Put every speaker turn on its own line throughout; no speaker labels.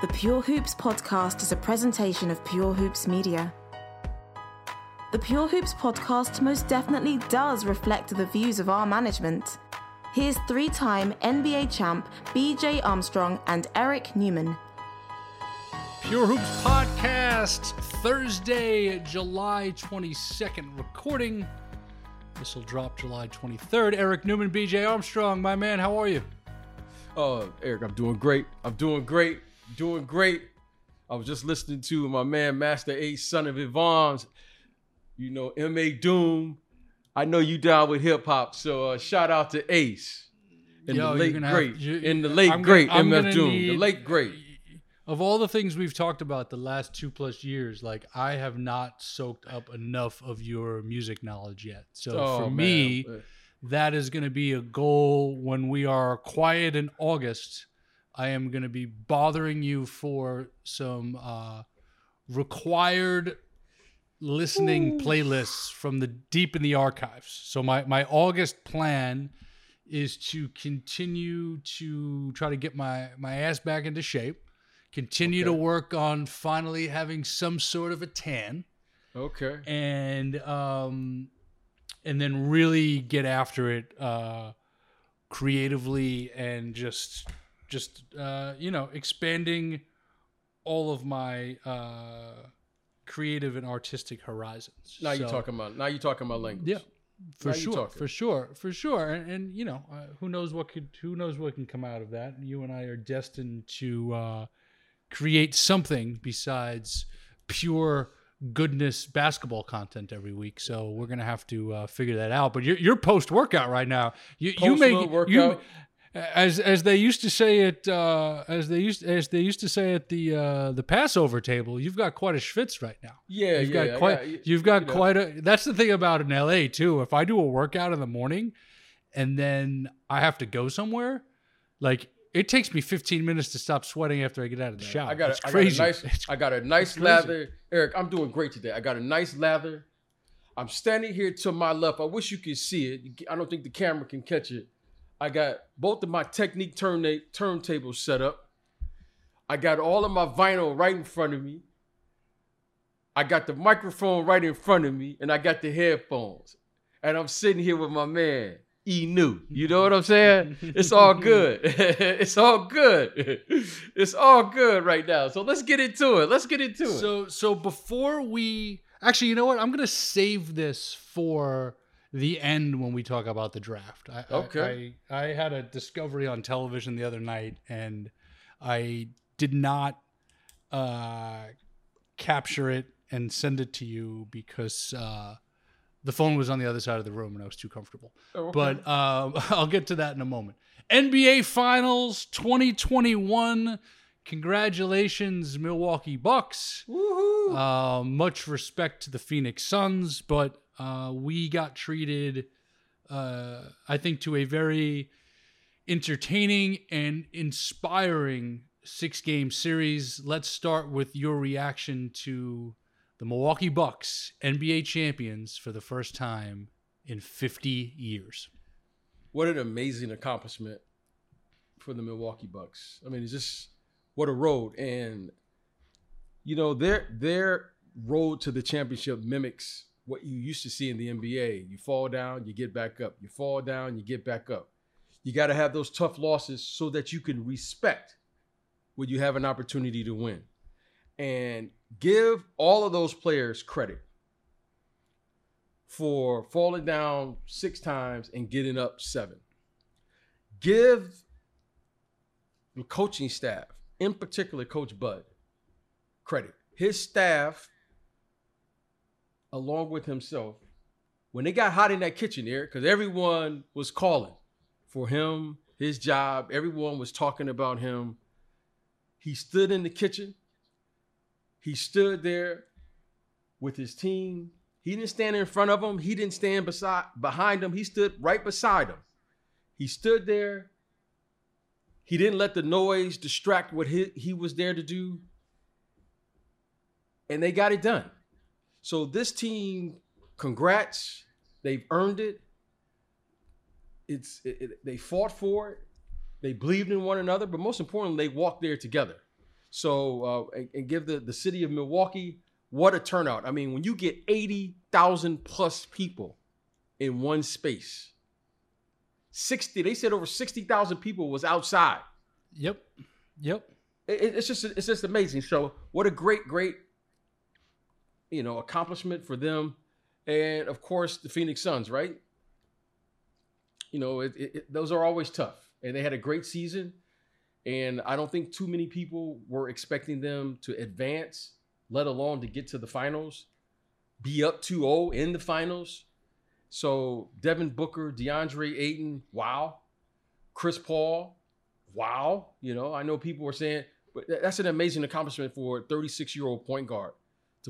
The Pure Hoops podcast is a presentation of Pure Hoops Media. The Pure Hoops podcast most definitely does reflect the views of our management. Here's three time NBA champ BJ Armstrong and Eric Newman.
Pure Hoops Podcast, Thursday, July 22nd, recording. This will drop July 23rd. Eric Newman, BJ Armstrong, my man, how are you?
Oh, Eric, I'm doing great. I'm doing great. Doing great. I was just listening to my man, Masta Ace, son of Yvonne's, you know, M.A. Doom. I know you down with hip hop, so uh, shout out to Ace. And
Yo,
the late
have-
great.
you-
in the late
I'm gonna-
great MF
gonna
Doom. the late great.
Of all the things we've talked about the last two plus years, like I have not soaked up enough of your music knowledge yet. So
Oh,
for
man.
me, that is going to be a goal when we are quiet in August. I am going to be bothering you for some uh, required listening playlists from the deep in the archives. So my my August plan is to continue to try to get my my ass back into shape, continue to work on finally having some sort of a tan
Okay.
and um and then really get after it uh creatively and just just uh you know expanding all of my uh creative and artistic horizons.
Now you're talking about now you're talking about language.
yeah for
Now
sure for sure for sure. And, and you know uh, who knows what could who knows what can come out of that. You and i are destined to uh create something besides pure goodness basketball content every week. So we're gonna have to uh, figure that out. But you're, you're post workout right now. You you make
workout.
you as as they used to say it uh, as they used as they used to say at the uh, the Passover table, you've got quite a schwitz right now.
Yeah,
You've
yeah.
got quite
got-
you've got
you know.
quite a that's the thing about in LA too. If I do a workout in the morning and then I have to go somewhere, like it takes me 15 minutes to stop sweating after I get out of the shower.
I got,
it's
a, I got a nice,
It's-
I got a nice lather. Eric, I'm doing great today. I got a nice lather. I'm standing here to my left. I wish you could see it. I don't think the camera can catch it. I got both of my Technics turn turntables set up. I got all of my vinyl right in front of me. I got the microphone right in front of me, and I got the headphones. And I'm sitting here with my man, E New. You know what I'm saying? It's all good. it's all good. It's all good right now. So let's get into it. Let's get into it.
So so before we actually, you know what? I'm gonna save this for the end when we talk about the draft. I,
Okay.
I, I had a discovery on television the other night, and I did not uh, capture it and send it to you because uh, the phone was on the other side of the room and I was too comfortable.
Okay.
But um, I'll get to that in a moment. NBA Finals 2021. Congratulations, Milwaukee Bucks.
Woohoo.
Uh, much respect to the Phoenix Suns, but uh, we got treated, uh, I think, to a very entertaining and inspiring six game series. Let's start with your reaction to the Milwaukee Bucks, NBA champions for the first time in 50 years.
what an amazing accomplishment for the Milwaukee Bucks. I mean, it's just what a road. And you know, their their road to the championship mimics what you used to see in the NBA. You fall down, you get back up. You fall down, you get back up. You got to have those tough losses so that you can respect when you have an opportunity to win. And give all of those players credit for falling down six times and getting up seven. Give the coaching staff, in particular Coach Bud, credit. His staff, along with himself, when they got hot in that kitchen there, because everyone was calling for him, his job, everyone was talking about him. He stood in the kitchen He stood there with his team. He didn't stand in front of them. He didn't stand beside behind them. He stood right beside them. He stood there. He didn't let the noise distract what he, he was there to do. And they got it done. So this team, congrats. They've earned it. It's it, it, they fought for it. They believed in one another, but most importantly, they walked there together. So uh, and, and give the the city of Milwaukee what a turnout. I mean, when you get 80,000 plus people in one space, 60, they said over 60,000 people was outside.
Yep. Yep.
It, it's just it's just amazing. So what a great, great, you know, accomplishment for them. And of course, the Phoenix Suns, right? You know, it, it, those are always tough. And they had a great season. And I don't think too many people were expecting them to advance let alone to get to the finals, be up 2-0 in the finals. So Devin Booker, DeAndre Ayton, wow. Chris Paul, wow. You know, I know people were saying, but that's an amazing accomplishment for a 36-year-old point guard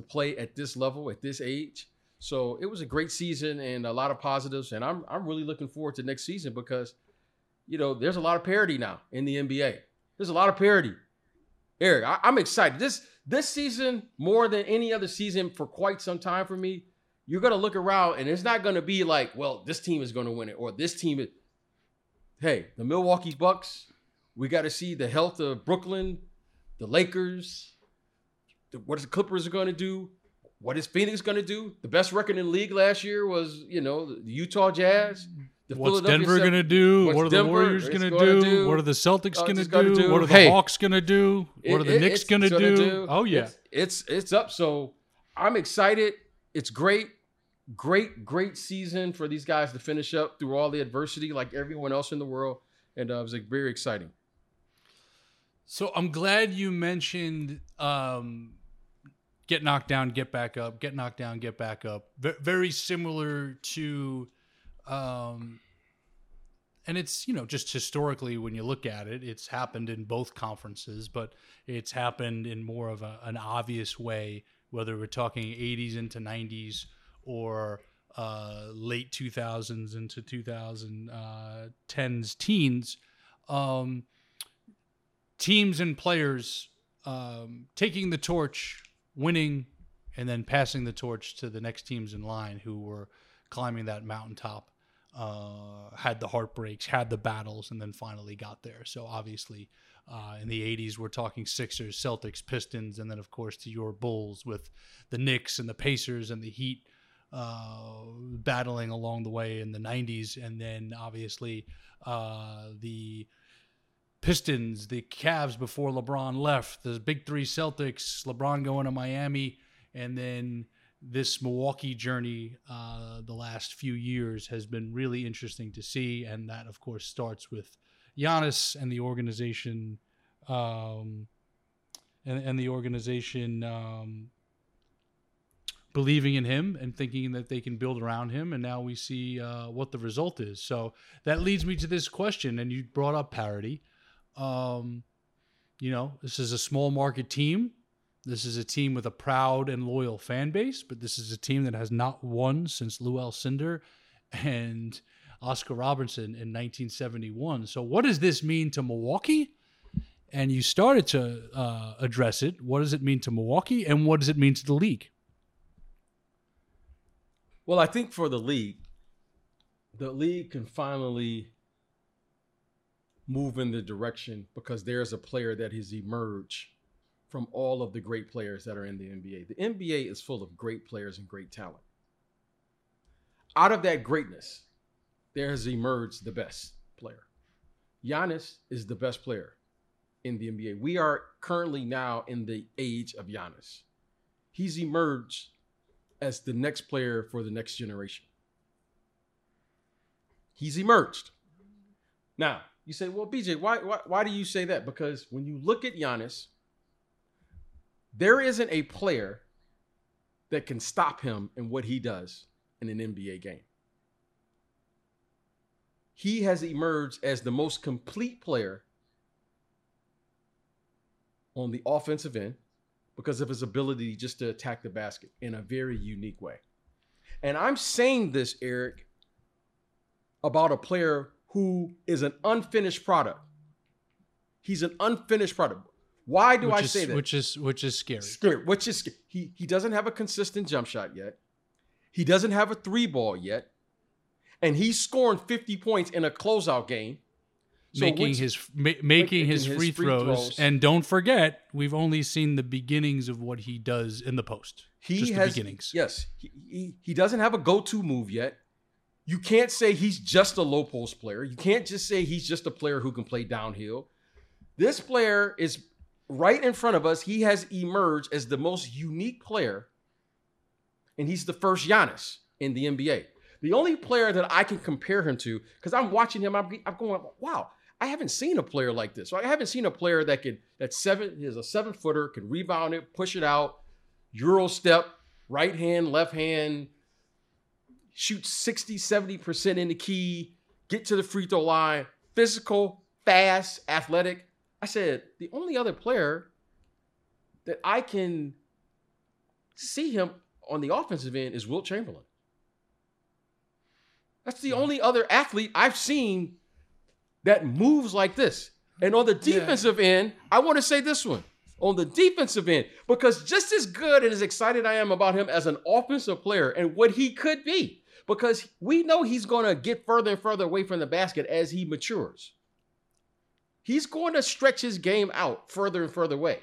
to play at this level, at this age. So it was a great season and a lot of positives. And I'm I'm really looking forward to next season because, you know, there's a lot of parity now in the NBA. There's a lot of parity. Eric, I, I'm excited. This this season, more than any other season for quite some time for me, you're gonna look around and it's not gonna be like, well, this team is gonna win it, or this team is. Hey, the Milwaukee Bucks, we got to see the health of Brooklyn, the Lakers. What is the Clippers going to do? What is Phoenix going to do? The best record in the league last year was, you know, the Utah Jazz. The
What's Denver going to do? What are the Warriors going to do? do? What are the Celtics uh, going to do? do? What are the hey, Hawks going to do? What are the it, Knicks going to do? do? Oh yeah,
it's, it's it's up. So I'm excited. It's great, great, great season for these guys to finish up through all the adversity, like everyone else in the world, and uh, it was like very exciting.
So I'm glad you mentioned um, get knocked down, get back up, get knocked down, get back up. V- very similar to um, and it's you know just historically when you look at it it's happened in both conferences but it's happened in more of a, an obvious way whether we're talking 80s into 90s or uh, late 2000s into 2010s teens um, teams and players um, taking the torch winning and then passing the torch to the next teams in line who were climbing that mountaintop uh, had the heartbreaks, had the battles, and then finally got there. So obviously, uh, in the 80s, we're talking Sixers, Celtics, Pistons, and then, of course, to your Bulls with the Knicks and the Pacers and the Heat uh, battling along the way in the 90s. And then, obviously, uh, the Pistons, the Cavs before LeBron left, the big three Celtics, LeBron going to Miami, and then this Milwaukee journey uh, the last few years has been really interesting to see, and that of course starts with Giannis and the organization, um, and, and the organization um, believing in him and thinking that they can build around him, and now we see uh, what the result is. So that leads me to this question, and you brought up parity. Um, you know, this is a small market team this is a team with a proud and loyal fan base, but this is a team that has not won since Lou Alcindor and Oscar Robertson in 1971. So, what does this mean to Milwaukee? And you started to uh, address it. What does it mean to Milwaukee, and what does it mean to the league?
Well, I think for the league, the league can finally move in the direction because there's a player that has emerged from all of the great players that are in the NBA. The NBA is full of great players and great talent. Out of that greatness, there has emerged the best player. Giannis is the best player in the NBA. We are currently now in the age of Giannis. He's emerged as the next player for the next generation. He's emerged. Now, you say, well, BJ, why, why, why do you say that? Because when you look at Giannis, there isn't a player that can stop him in what he does in an NBA game. He has emerged as the most complete player on the offensive end because of his ability just to attack the basket in a very unique way. And I'm saying this, Eric, about a player who is an unfinished product. He's an unfinished product. Why do
which
I
is,
say that?
Which is which is scary.
Scary. Which is sc- he he doesn't have a consistent jump shot yet. He doesn't have a three ball yet, and he's scoring 50 points in a closeout game. So
making
which-
his ma- making
making
his
his
free
free
throws.
throws.
and don't forget we've only seen the beginnings of what he does in the post
he
just
has
the beginnings
yes he, he he doesn't have a go-to move yet. You can't say he's just a low post player. You can't just say he's just a player who can play downhill. This player is right in front of us. He has emerged as the most unique player, and he's the first Giannis in the NBA. The only player that I can compare him to, because I'm watching him, I'm, I'm going, wow, I haven't seen a player like this. I haven't seen a player that can that's seven is a seven footer, can rebound it, push it out, euro step, right hand, left hand, shoot 60, 70% in the key, get to the free throw line, physical, fast, athletic. I said, the only other player that I can see him on the offensive end is Wilt Chamberlain. That's the only other athlete I've seen that moves like this. And on the defensive end, I want to say this one. On the defensive end, because just as good and as excited I am about him as an offensive player and what he could be, because we know he's going to get further and further away from the basket as he matures. He's going to stretch his game out further and further away.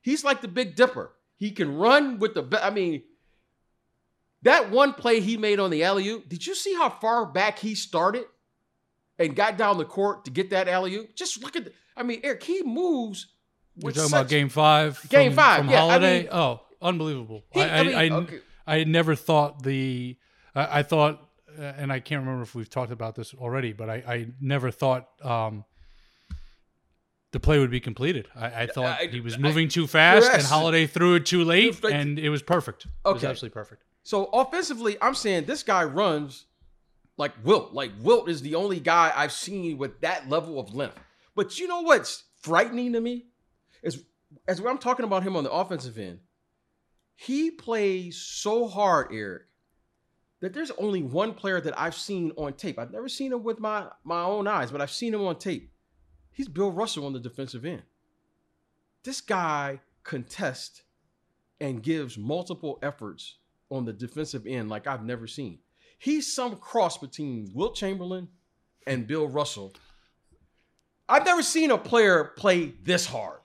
He's like the Big Dipper. He can run with the. I mean, that one play he made on the alley oop. Did you see how far back he started and got down the court to get that alley oop? Just look at. The, I mean, Eric, he moves.
You're talking
such-
about game five
Game five,
from
yeah, I
holiday
mean-
oh unbelievable
He-
I, I,
I mean,
I,
okay.
I never thought the I, I thought uh, and I can't remember if we've talked about this already but I, I never thought um the play would be completed. I, I thought
I-
he was
I-
moving too fast, and Holiday threw it too late,
like-
and it was perfect. It was
Okay.
absolutely perfect.
So offensively, I'm saying this guy runs like Wilt. Like Wilt is the only guy I've seen with that level of length. But you know what's frightening to me is as I'm talking about him on the offensive end, he plays so hard, Eric, that there's only one player that I've seen on tape. I've never seen him with my my own eyes, but I've seen him on tape. He's Bill Russell on the defensive end. This guy contests and gives multiple efforts on the defensive end like I've never seen. He's some cross between Wilt Chamberlain and Bill Russell. I've never seen a player play this hard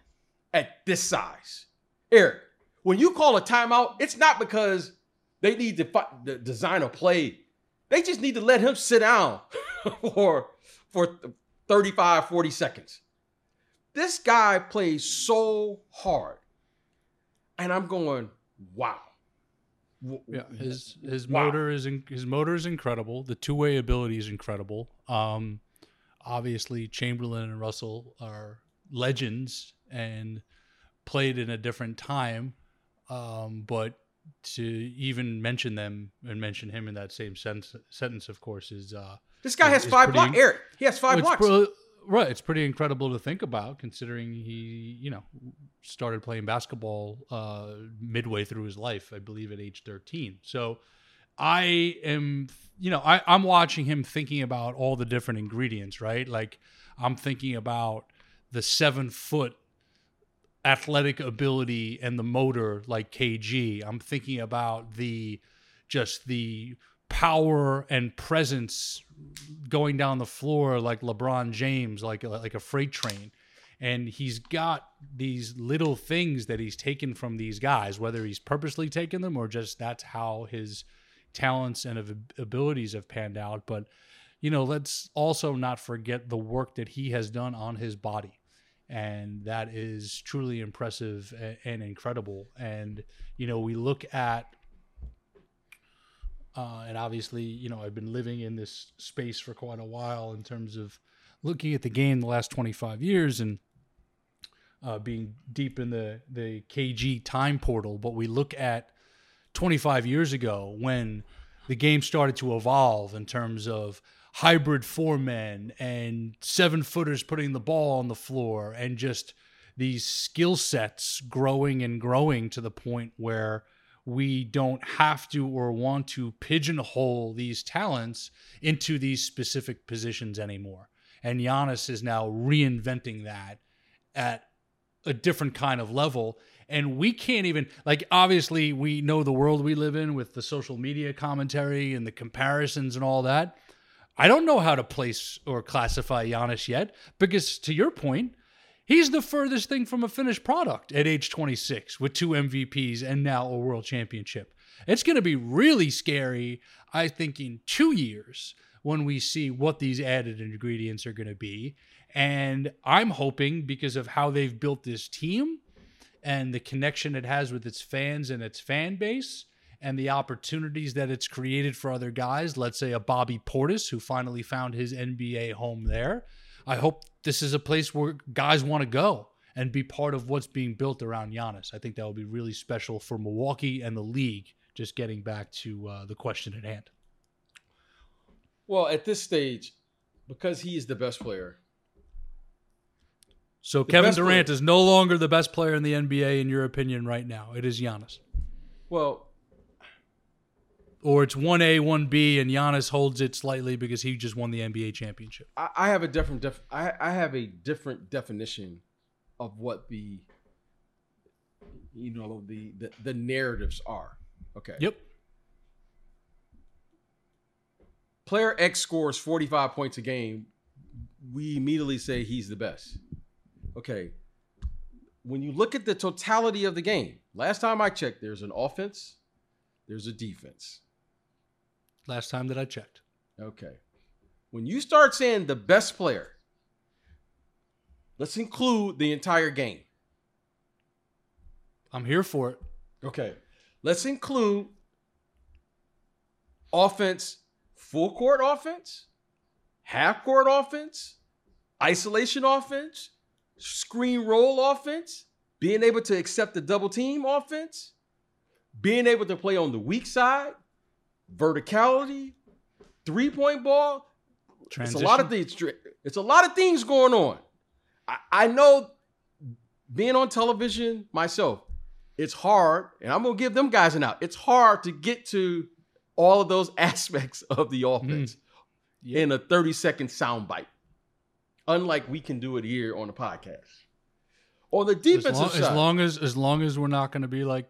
at this size. Eric, when you call a timeout, it's not because they need to to design a play. They just need to let him sit down for for 35 40 seconds. This guy plays so hard. And I'm going, wow.
Yeah, his his
Wow.
motor is in, his motor is incredible. The two way ability is incredible. Um, obviously Chamberlain and Russell are legends and played in a different time. Um, but to even mention them and mention him in that same sentence, sentence of course, is uh,
This guy has five blocks. Eric, he has five blocks.
pre- right. It's pretty incredible to think about, considering he, you know, started playing basketball uh, midway through his life, I believe, at age thirteen. So, I am, you know, I, I'm watching him thinking about all the different ingredients, right? Like, I'm thinking about the seven foot athletic ability and the motor like KG. I'm thinking about the just the power and presence going down the floor like LeBron James, like like a freight train. And he's got these little things that he's taken from these guys, whether he's purposely taken them or just that's how his talents and abilities have panned out. But you know, let's also not forget the work that he has done on his body and that is truly impressive a- and incredible. And you know, we look at, uh, and obviously, you know, I've been living in this space for quite a while in terms of looking at the game the last 25 years and uh, being deep in the the KG time portal. But we look at 25 years ago when the game started to evolve in terms of hybrid four men and seven footers putting the ball on the floor and just these skill sets growing and growing to the point where we don't have to or want to pigeonhole these talents into these specific positions anymore. And Giannis is now reinventing that at a different kind of level. And we can't even, like, obviously, we know the world we live in with the social media commentary and the comparisons and all that. I don't know how to place or classify Giannis yet because, to your point, he's the furthest thing from a finished product at age 26 with two MVPs and now a world championship. It's going to be really scary, I think, in two years when we see what these added ingredients are going to be. And I'm hoping because of how they've built this team and the connection it has with its fans and its fan base and the opportunities that it's created for other guys, let's say a Bobby Portis who finally found his NBA home there. I hope this is a place where guys want to go and be part of what's being built around Giannis. I think that would be really special for Milwaukee and the league. Just getting back to uh, the question at hand.
Well, at this stage, because he is the best player.
So Kevin Durant player. is no longer the best player in the NBA in your opinion right now. It is Giannis.
Well,
or it's one A, one B, and Giannis holds it slightly because he just won the NBA championship.
I, I have a different def- I, I have a different definition of what the you know the, the the narratives are. Okay.
Yep.
Player X scores 45 points a game. We immediately say he's the best. Okay. When you look at the totality of the game, last time I checked, there's an offense, there's a defense.
Last time that I checked.
Okay. When you start saying the best player, let's include the entire game.
I'm here for it.
Okay. Let's include offense, full court offense, half court offense, isolation offense, screen roll offense, being able to accept the double team offense, being able to play on the weak side, verticality, three point ball. Transition. It's a lot of things. It's a lot of things going on. I, I know being on television myself, it's hard, and I'm gonna give them guys an out. It's hard to get to all of those aspects of the offense mm. yeah. in a 30 second soundbite. Unlike we can do it here on the podcast. On the defensive
as long,
side,
as long as as long as we're not going to be like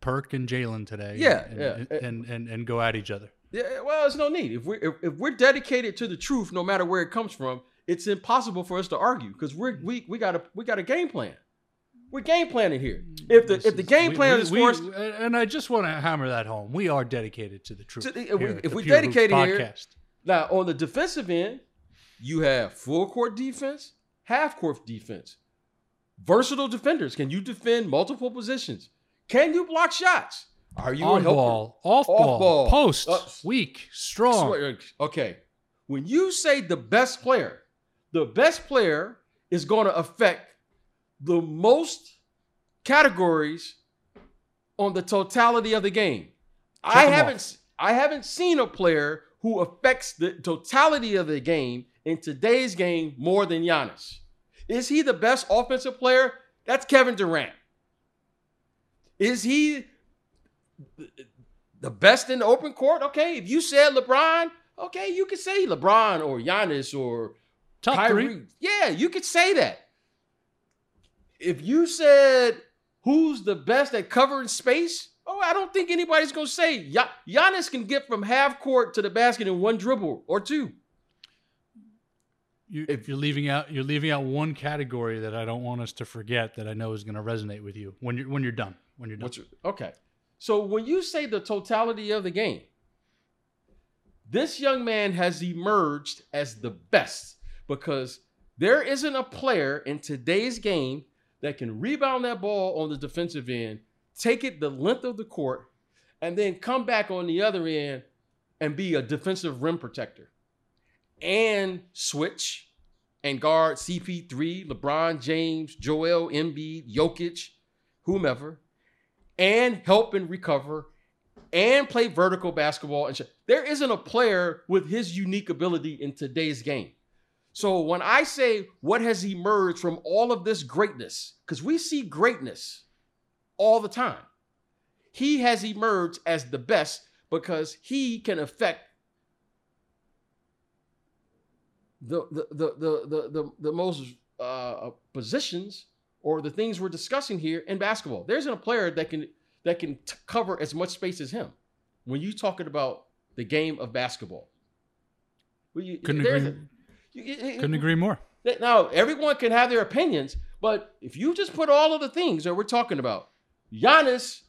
Perk and Jalen today.
Yeah,
and,
yeah.
And, and, and, and go at each other.
Yeah, well, there's no need. If we're if, if, we're dedicated to the truth, no matter where it comes from, it's impossible for us to argue because we're we we got a we got a game plan. We're game planning here. If the this if the game is, plan we, is for us,
and I just want to hammer that home, we are dedicated to the truth. To
the, if, we, if we dedicated here, now on the defensive end, you have full court defense, half court defense, versatile defenders. Can you defend multiple positions? Can you block shots? Are you
on ball, off, off ball, ball, post, uh, weak, strong?
Okay. When you say the best player, the best player is going to affect the most categories on the totality of the game. Check I haven't off. I haven't seen a player who affects the totality of the game in today's game more than Giannis. Is he the best offensive player? That's Kevin Durant. Is he the best in the open court? Okay, if you said LeBron, okay, you could say LeBron or Giannis or
Top Kyrie. Three.
Yeah, you could say that. If you said who's the best at covering space, oh, I don't think anybody's gonna say Giannis can get from half court to the basket in one dribble or two.
You, if you're leaving out, you're leaving out one category that I don't want us to forget that I know is going to resonate with you when you're when you're done when you're done.
okay. So when you say the totality of the game, this young man has emerged as the best because there isn't a player in today's game that can rebound that ball on the defensive end, take it the length of the court, and then come back on the other end and be a defensive rim protector and switch and guard CP3, LeBron James, Joel Embiid, Jokic, whomever, and help and recover and play vertical basketball and sh- there isn't a player with his unique ability in today's game. So when I say what has emerged from all of this greatness, because we see greatness all the time, he has emerged as the best because he can affect the the the the the, the, the most uh, positions or the things we're discussing here in basketball. There isn't a player that can that can t- cover as much space as him. When you talking about the game of basketball,
well, you, couldn't agree. You, you, couldn't agree more.
Now everyone can have their opinions, but if you just put all of the things that we're talking about, Giannis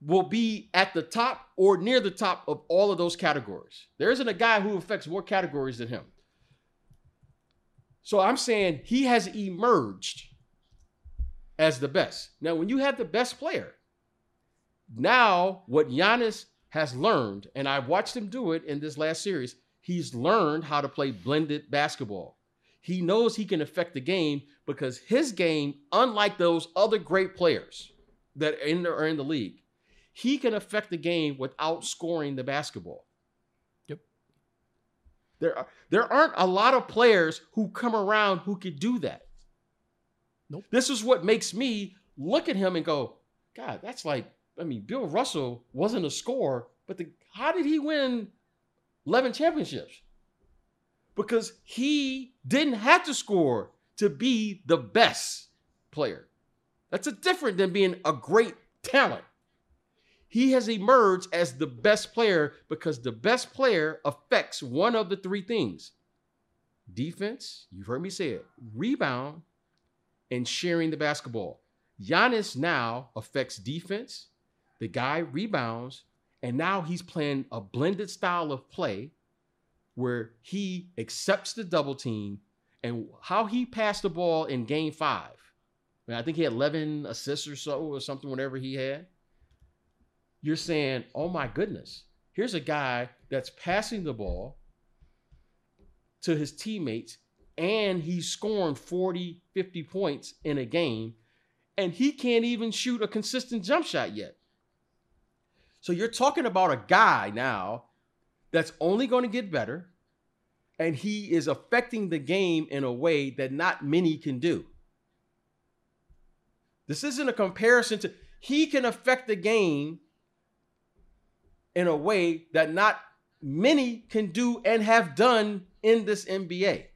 will be at the top or near the top of all of those categories. There isn't a guy who affects more categories than him. So I'm saying he has emerged as the best. Now, when you have the best player, now what Giannis has learned, and I've watched him do it in this last series, he's learned how to play blended basketball. He knows he can affect the game because his game, unlike those other great players that are in the, are in the league, he can affect the game without scoring the basketball.
Yep.
There are there aren't a lot of players who come around who could do that. Nope. This is what makes me look at him and go, God, that's like, I mean, Bill Russell wasn't a scorer, but the, how did he win 11 championships? Because he didn't have to score to be the best player. That's a different than being a great talent. He has emerged as the best player because the best player affects one of the three things defense, you've heard me say it, rebound, and sharing the basketball. Giannis now affects defense. The guy rebounds, and now he's playing a blended style of play where he accepts the double team and how he passed the ball in game five. I, mean, I think he had 11 assists or so, or something, whatever he had. You're saying, oh my goodness, here's a guy that's passing the ball to his teammates and he's scoring 40, 50 points in a game, and he can't even shoot a consistent jump shot yet. So you're talking about a guy now that's only going to get better, and he is affecting the game in a way that not many can do. This isn't a comparison to, he can affect the game in a way that not many can do and have done in this NBA.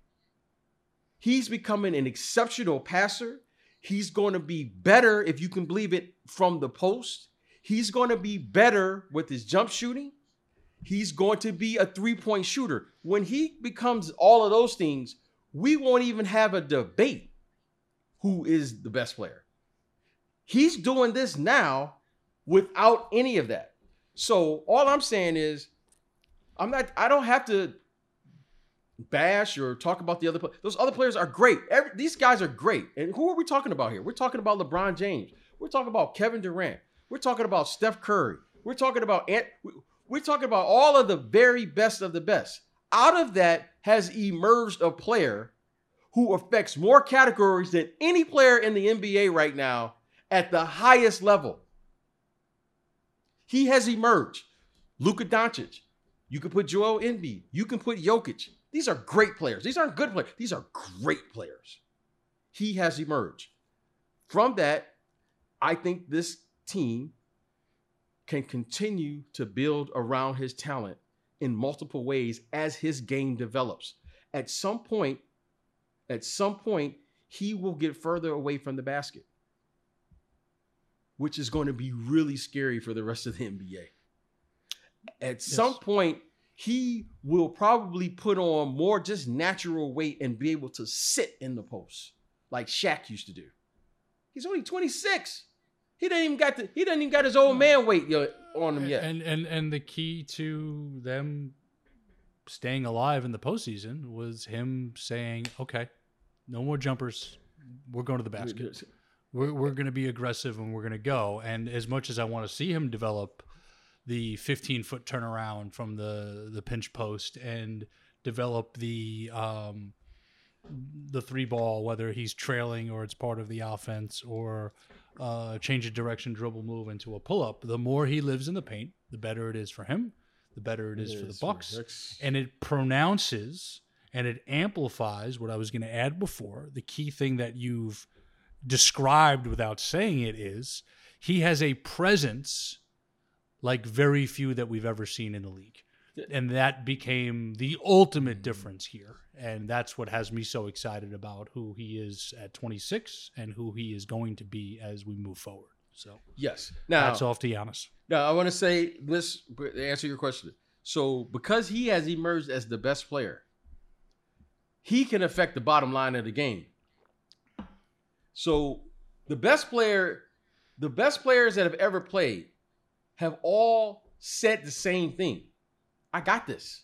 He's becoming an exceptional passer. He's going to be better, if you can believe it, from the post. He's going to be better with his jump shooting. He's going to be a three point shooter. When he becomes all of those things, we won't even have a debate who is the best player. He's doing this now without any of that. So all I'm saying is, I'm not, I don't have to bash or talk about the other players. Those other players are great. Every, these guys are great. And who are we talking about here? We're talking about LeBron James. We're talking about Kevin Durant. We're talking about Steph Curry. We're talking about Ant. We're talking about all of the very best of the best. Out of that has emerged a player who affects more categories than any player in the NBA right now at the highest level. He has emerged. Luka Doncic. You can put Joel Embiid. You can put Jokic. These are great players. These aren't good players. These are great players. He has emerged. From that, I think this team can continue to build around his talent in multiple ways as his game develops. At some point, at some point, he will get further away from the basket, which is going to be really scary for the rest of the NBA. At yes. some point, he will probably put on more just natural weight and be able to sit in the post like Shaq used to do. He's only 26. He didn't even got the, he doesn't even got his old man weight on him yet.
And and and the key to them staying alive in the postseason was him saying, "Okay, no more jumpers. We're going to the basket. We're we're going to be aggressive and we're going to go." And as much as I want to see him develop the 15 foot turnaround from the the pinch post and develop the um, the three ball, whether he's trailing or it's part of the offense, or uh, change a direction dribble move into a pull up. The more he lives in the paint, the better it is for him. The better it is, it for the Bucks, and it pronounces and it amplifies what I was going to add before. The key thing that you've described without saying it is he has a presence like very few that we've ever seen in the league. And that became the ultimate mm. difference here. And that's what has me so excited about who he is at 26 and who he is going to be as we move forward. So
Yes. Now,
that's off to Giannis.
now I want to say this to answer your question. So, because he has emerged as the best player, he can affect the bottom line of the game. So, the best player, the best players that have ever played have all said the same thing. I got this.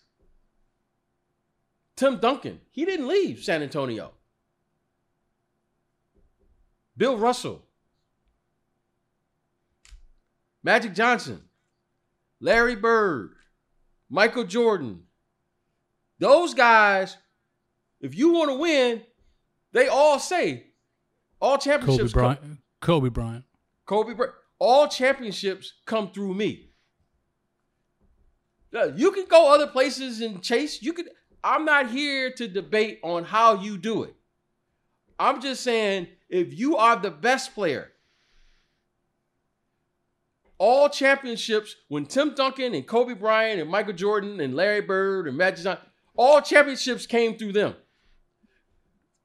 Tim Duncan, he didn't leave San Antonio. Bill Russell, Magic Johnson, Larry Bird, Michael Jordan. Those guys, if you want to win, they all say all championships come,
Bryant. Kobe Bryant.
Kobe Bryant. All championships come through me. You can go other places and chase. You could. I'm not here to debate on how you do it. I'm just saying if you are the best player, all championships when Tim Duncan and Kobe Bryant and Michael Jordan and Larry Bird and Magic Johnson, all championships came through them.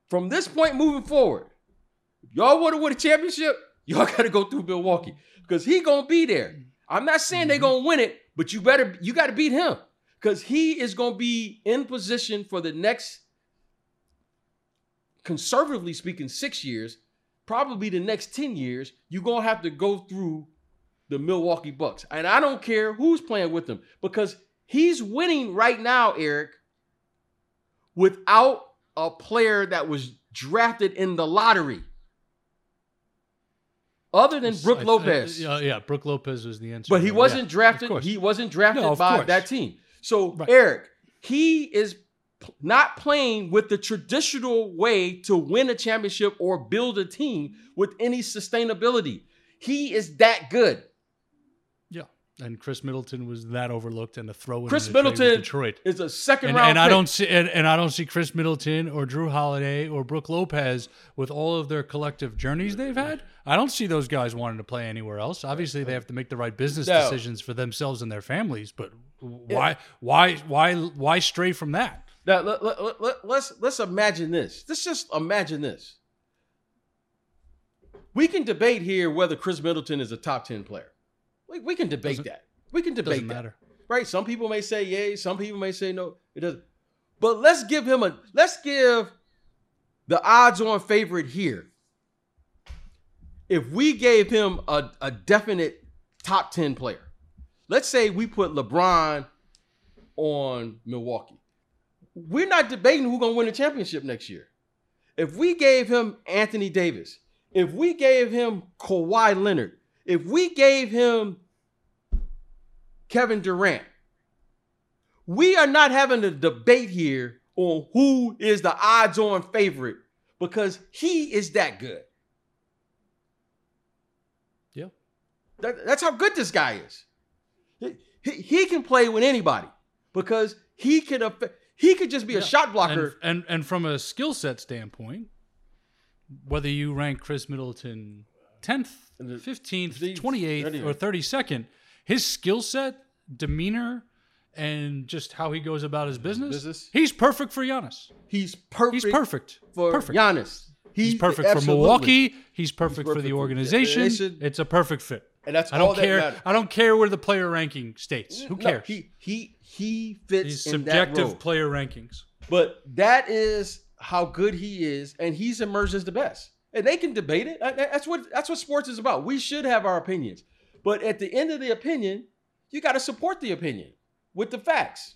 From this point moving forward, y'all want to win a championship, y'all got to go through Milwaukee because he gonna be there. I'm not saying they mm-hmm. gonna win it, but you better you got to beat him because he is gonna be in position for the next, conservatively speaking, six years, probably the next ten years. You're gonna have to go through the Milwaukee Bucks, and I don't care who's playing with them because he's winning right now, Eric, without a player that was drafted in the lottery. Other than Brook
I- uh,
Lopez.
I- yeah, yeah, Brook Lopez was the answer.
But he wasn't
of
drafted. He wasn't drafted
No,
by
course.
that team. So
Right.
Eric, he is not playing with the traditional way to win a championship or build a team with any sustainability. He is that good.
Yeah, and Khris Middleton was that overlooked and a throw in
Khris
in the trade with
Middleton
Detroit.
is a second
And,
round.
and I don't see and, and I don't see Khris Middleton or Jrue Holiday or Brook Lopez with all of their collective journeys they've had. I don't see those guys wanting to play anywhere else. Obviously, they have to make the right business
No.
decisions for themselves and their families. But why, why, why, why stray from that?
Now let, let, let, let's let's imagine this. Let's just imagine this. We can debate here whether Khris Middleton is a top 10 player. We, we can debate
Doesn't-
that. We can debate
Doesn't
that. Right? Some people may say yay, some people may say no. It doesn't. But let's give him a let's give the odds on favorite here. If we gave him a, a definite top 10 player, let's say we put LeBron on Milwaukee. We're not debating who's gonna win the championship next year. If we gave him Anthony Davis, if we gave him Kawhi Leonard, if we gave him Kevin Durant, we are not having a debate here on who is the odds on favorite because he is that good.
Yeah.
That- that's how good this guy is. He, he, he can play with anybody because he can he could just be a shot blocker.
And, and and from a skill set standpoint, whether you rank Khris Middleton 10th, 15th, 28th, or 32nd, his skill set, demeanor, and just how he goes about his business,
Business.
he's perfect for Giannis.
He's perfect.
He's perfect.
for
perfect.
Giannis.
He's perfect for. Milwaukee. He's perfect, for
perfect
the
for the
organization.
organization.
It's a perfect fit.
and that's
I don't care.
matters.
I don't care where the player ranking states. Who
No,
cares?
he he he fits
These
in that
subjective player rankings.
But that is how good he is, and he's emerged as the best. And they can debate it. That's what that's what sports is about. We should have our opinions, but at the end of the opinion, you got to support the opinion with the facts.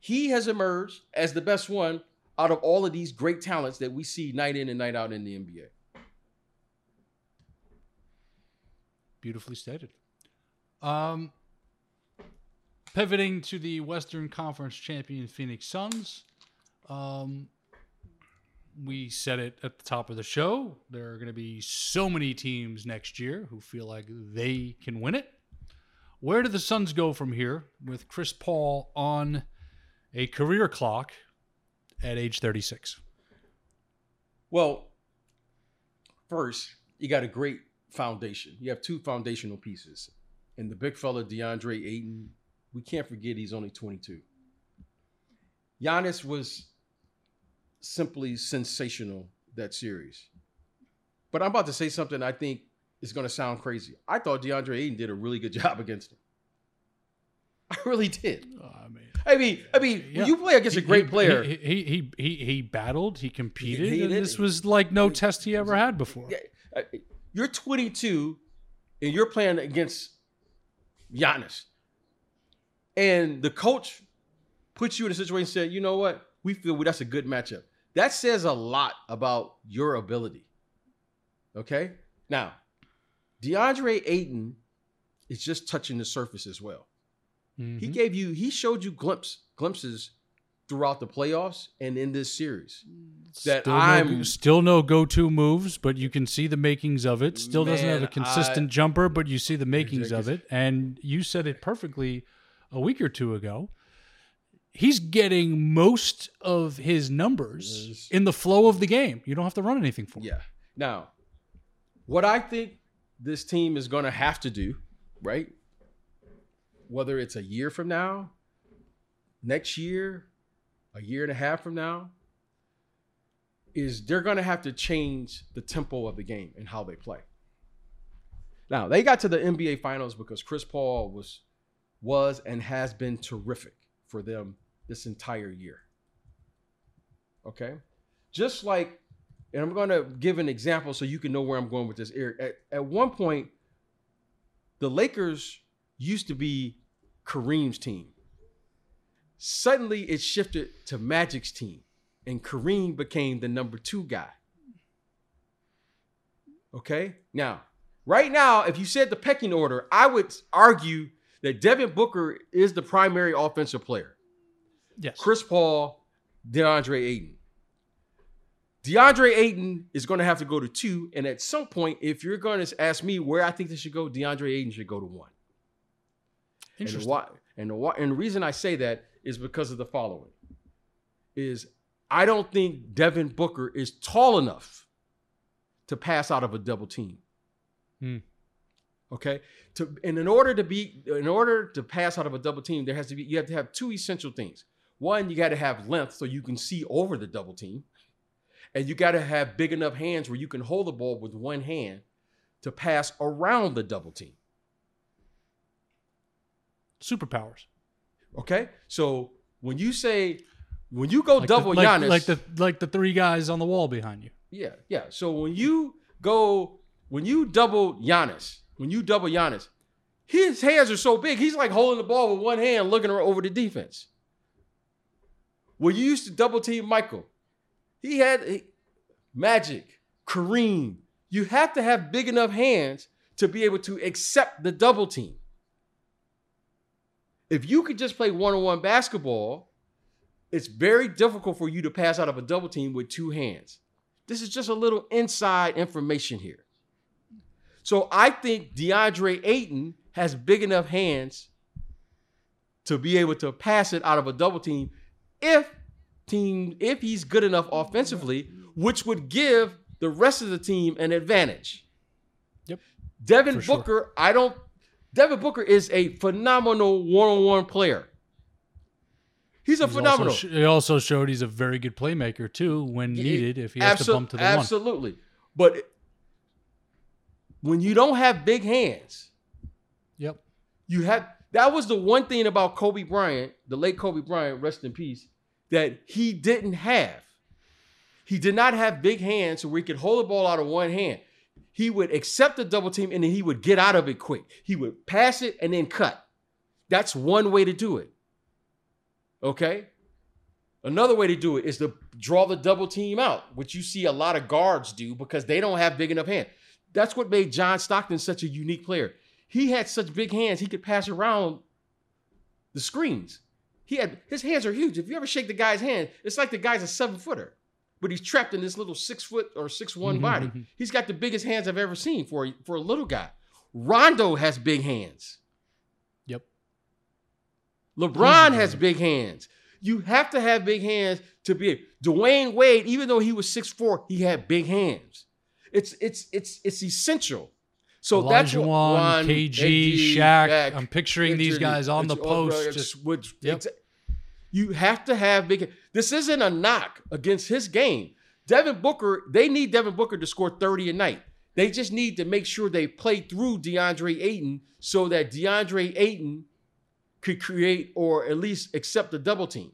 He has emerged as the best one out of all of these great talents that we see night in and night out in the NBA.
Beautifully stated. Um, pivoting to the Western Conference champion Phoenix Suns. Um, we said it at the top of the show. There are going to be so many teams next year who feel like they can win it. Where do the Suns go from here with Chris Paul on a career clock at age 36?
Well, first, you got a great foundation. You have two foundational pieces. And the big fella, DeAndre Ayton, we can't forget he's only 22. Giannis was simply sensational that series. But I'm about to say something I think is going to sound crazy. I thought DeAndre Ayton did a really good job against him. I really did.
Oh, I mean,
I mean, I mean,
Yeah.
when you play against a great
he-
player,
He he he he, he battled. He competed,
He
and this was like no test he ever had before.
You're 22 and you're playing against Giannis, and the coach puts you in a situation and said, "You know what? We feel that's a good matchup." That says a lot about your ability. Okay, now DeAndre Ayton is just touching the surface as well. He
Mhm.
gave you, he showed you glimpse glimpses throughout the playoffs and in this series. That
still
I'm
no, still no go-to moves, but you can see the makings of it. Still doesn't have a consistent
I-
jumper, but you see the makings of it. And you said it perfectly a week or two ago. He's getting most of his numbers
Yes.
in the flow of the game. You don't have to run anything for him.
Yeah. Now, what I think this team is going to have to do, right? Whether it's a year from now, next year, a year and a half from now, is they're going to have to change the tempo of the game and how they play. Now, they got to the NBA finals because Chris Paul was was and has been terrific for them this entire year. Okay? Just like and I'm going to give an example so you can know where I'm going with this. Eric, at, at one point, the Lakers used to be Kareem's team. Suddenly, it shifted to Magic's team, and Kareem became the number two guy. Okay, now, right now, if you said the pecking order, I would argue that Devin Booker is the primary offensive player.
Yes.
Chris Paul, DeAndre Ayton. DeAndre Ayton is going to have to go to two. And at some point, if you're going to ask me where I think they should go, DeAndre Ayton should go to one. And the,
Interesting.
why, and, the why, and the reason I say that is because of the following. Is I don't think Devin Booker is tall enough to pass out of a double team.
Hmm.
Okay. To and in order to be in order to pass out of a double team, there has to be you have to have two essential things. One, you got to have length so you can see over the double team. And you got to have big enough hands where you can hold the ball with one hand to pass around the double team.
Superpowers.
Okay? So when you say when you go
Like
double
the, like,
Giannis,
like the like the three guys on the wall behind you.
Yeah, yeah. So when you go, when you double Giannis, when you double Giannis, his hands are so big, he's like holding the ball with one hand, looking over the defense. When you used to double team Michael, he had Magic, Kareem. You have to have big enough hands to be able to accept the double team. If you could just play one-on-one basketball, it's very difficult for you to pass out of a double team with two hands. This is just a little inside information here. So I think DeAndre Ayton has big enough hands to be able to pass it out of a double team if team if he's good enough offensively, which would give the rest of the team an advantage.
Yep.
Devin
For sure.
Booker, I don't Devin Booker is a phenomenal one-on-one player. He's a
He's
phenomenal.
Also, he also showed he's a very good playmaker too when needed. If he has to
Absol-
bump to the one.
Absolutely. But when you don't have big hands,
Yep.
you have that was the one thing about Kobe Bryant, the late Kobe Bryant, rest in peace, that he didn't have. He did not have big hands where he could hold the ball out of one hand. He would accept the double team and then he would get out of it quick. He would pass it and then cut. That's one way to do it. Okay? Another way to do it is to draw the double team out, which you see a lot of guards do because they don't have big enough hands. That's what made John Stockton such a unique player. He had such big hands, he could pass around the screens. He had his hands are huge. If you ever shake the guy's hand, it's like the guy's a seven footer, but he's trapped in this little six foot or six one mm-hmm, body. Mm-hmm. He's got the biggest hands I've ever seen for a, for a little guy. Rondo has big hands.
Yep.
LeBron has big hands. You have to have big hands to be Dwyane Wade, even though he was six four, he had big hands. It's it's it's it's essential. So that's what
Wan,
Juan,
KG,
KG,
Shaq.
Shaq,
I'm picturing these guys on the
Richard,
post. Just Yep.
you have to have big. This isn't a knock against his game. Devin Booker, they need Devin Booker to score 30 a night. They just need to make sure they play through DeAndre Ayton so that DeAndre Ayton could create or at least accept the double team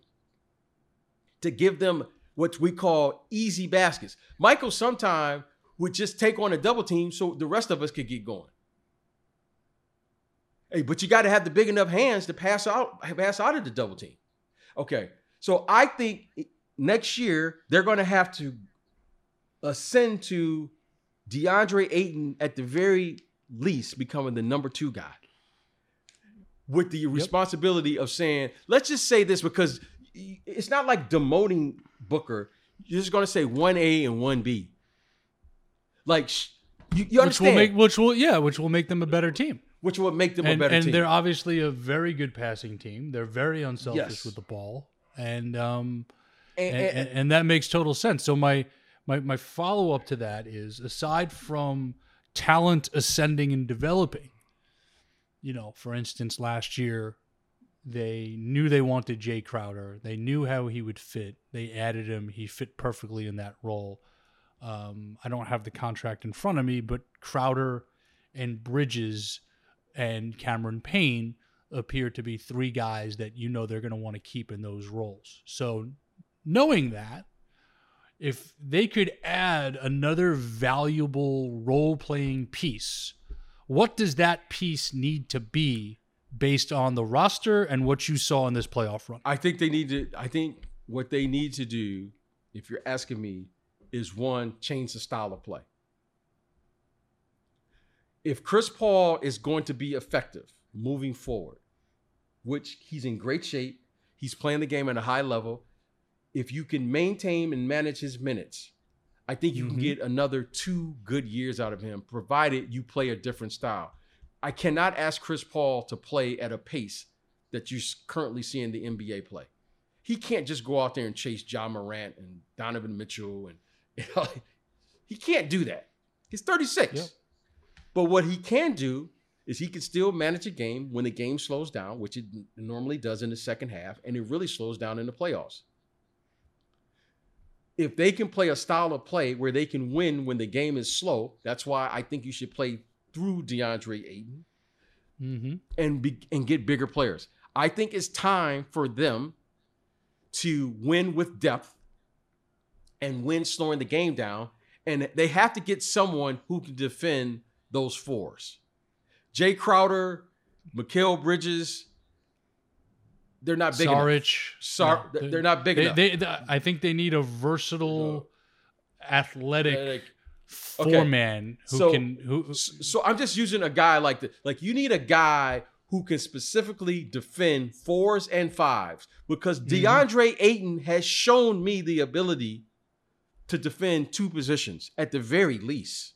to give them what we call easy baskets. Michael sometime would just take on a double team so the rest of us could get going. Hey, but you got to have the big enough hands to pass out pass out of the double team. Okay. So I think next year they're going to have to ascend to DeAndre Ayton at the very least becoming the number 2 guy. With the responsibility of saying, let's just say this because it's not like demoting Booker. You're just going to say 1A and 1B. Like sh- you, you
which
understand
will make which will yeah, which will make them a better team.
which will make them
and,
a better team.
and
team.
they're obviously a very good passing team. They're very unselfish
Yes.
with the ball, and um,
and,
and-
and,
and that makes total sense. So my my my follow up to that is aside from talent ascending and developing, you know, for instance, last year they knew they wanted Jae Crowder. They knew how he would fit. They added him. He fit perfectly in that role. Um, I don't have the contract in front of me, but Crowder and Bridges and Cameron Payne appear to be three guys that you know they're going to want to keep in those roles. So, knowing that, if they could add another valuable role playing piece, what does that piece need to be based on the roster and what you saw in this playoff run?
I think they need to. I think what they need to do, if you're asking me, is one change the style of play. If Chris Paul is going to be effective moving forward, which he's in great shape, he's playing the game at a high level. If you can maintain and manage his minutes, I think you can
Mhm.
get another two good years out of him, provided you play a different style. I cannot ask Chris Paul to play at a pace that you s- currently see in the NBA play. He can't just go out there and chase Ja Morant and Donovan Mitchell and he can't do that. He's 36.
Yep.
But what he can do is he can still manage a game when the game slows down, which it normally does in the second half, and it really slows down in the playoffs. If they can play a style of play where they can win when the game is slow, that's why I think you should play through DeAndre Ayton
Mm-hmm.
and be, and get bigger players. I think it's time for them to win with depth and win slowing the game down. And they have to get someone who can defend those fours. Jae Crowder, Mikal Bridges, they're not big enough. Sar-
No,
they're not big
they,
enough.
they- th- I think they need a versatile, athletic four man who
So-
can who.
so I'm just using a guy like the like you need a guy who can specifically defend fours and fives because
Mm-hmm.
DeAndre Ayton has shown me the ability to defend two positions at the very least.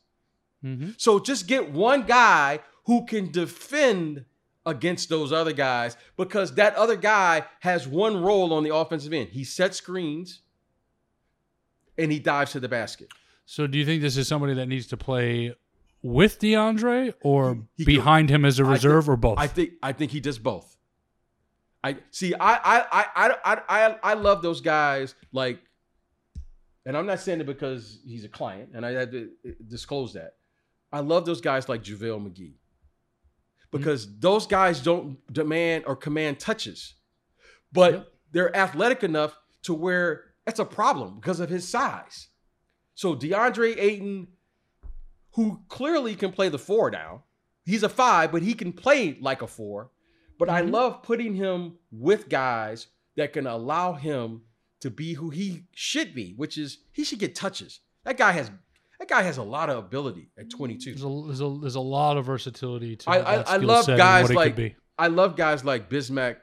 Mhm.
So just get one guy who can defend against those other guys because that other guy has one role on the offensive end. He sets screens and he dives to the basket.
So, do you think this is somebody that needs to play with DeAndre or
He- he
behind him as a reserve
think-
or both?
I think I think he does both. I see. I I I I I I, I love those guys. Like, and I'm not saying it because he's a client, and I had to uh, disclose that. I love those guys like JaVale McGee because those guys don't demand or command touches, but
Yep.
they're athletic enough to where that's a problem because of his size. So DeAndre Ayton, who clearly can play the four now, he's a five, but he can play like a four. But I
Mhm.
love putting him with guys that can allow him to be who he should be, which is he should get touches. That guy has that guy has a lot of ability at 22.
there's, a, there's, a, there's a lot of versatility to
I- I- I love guys like-. I love guys like Bismack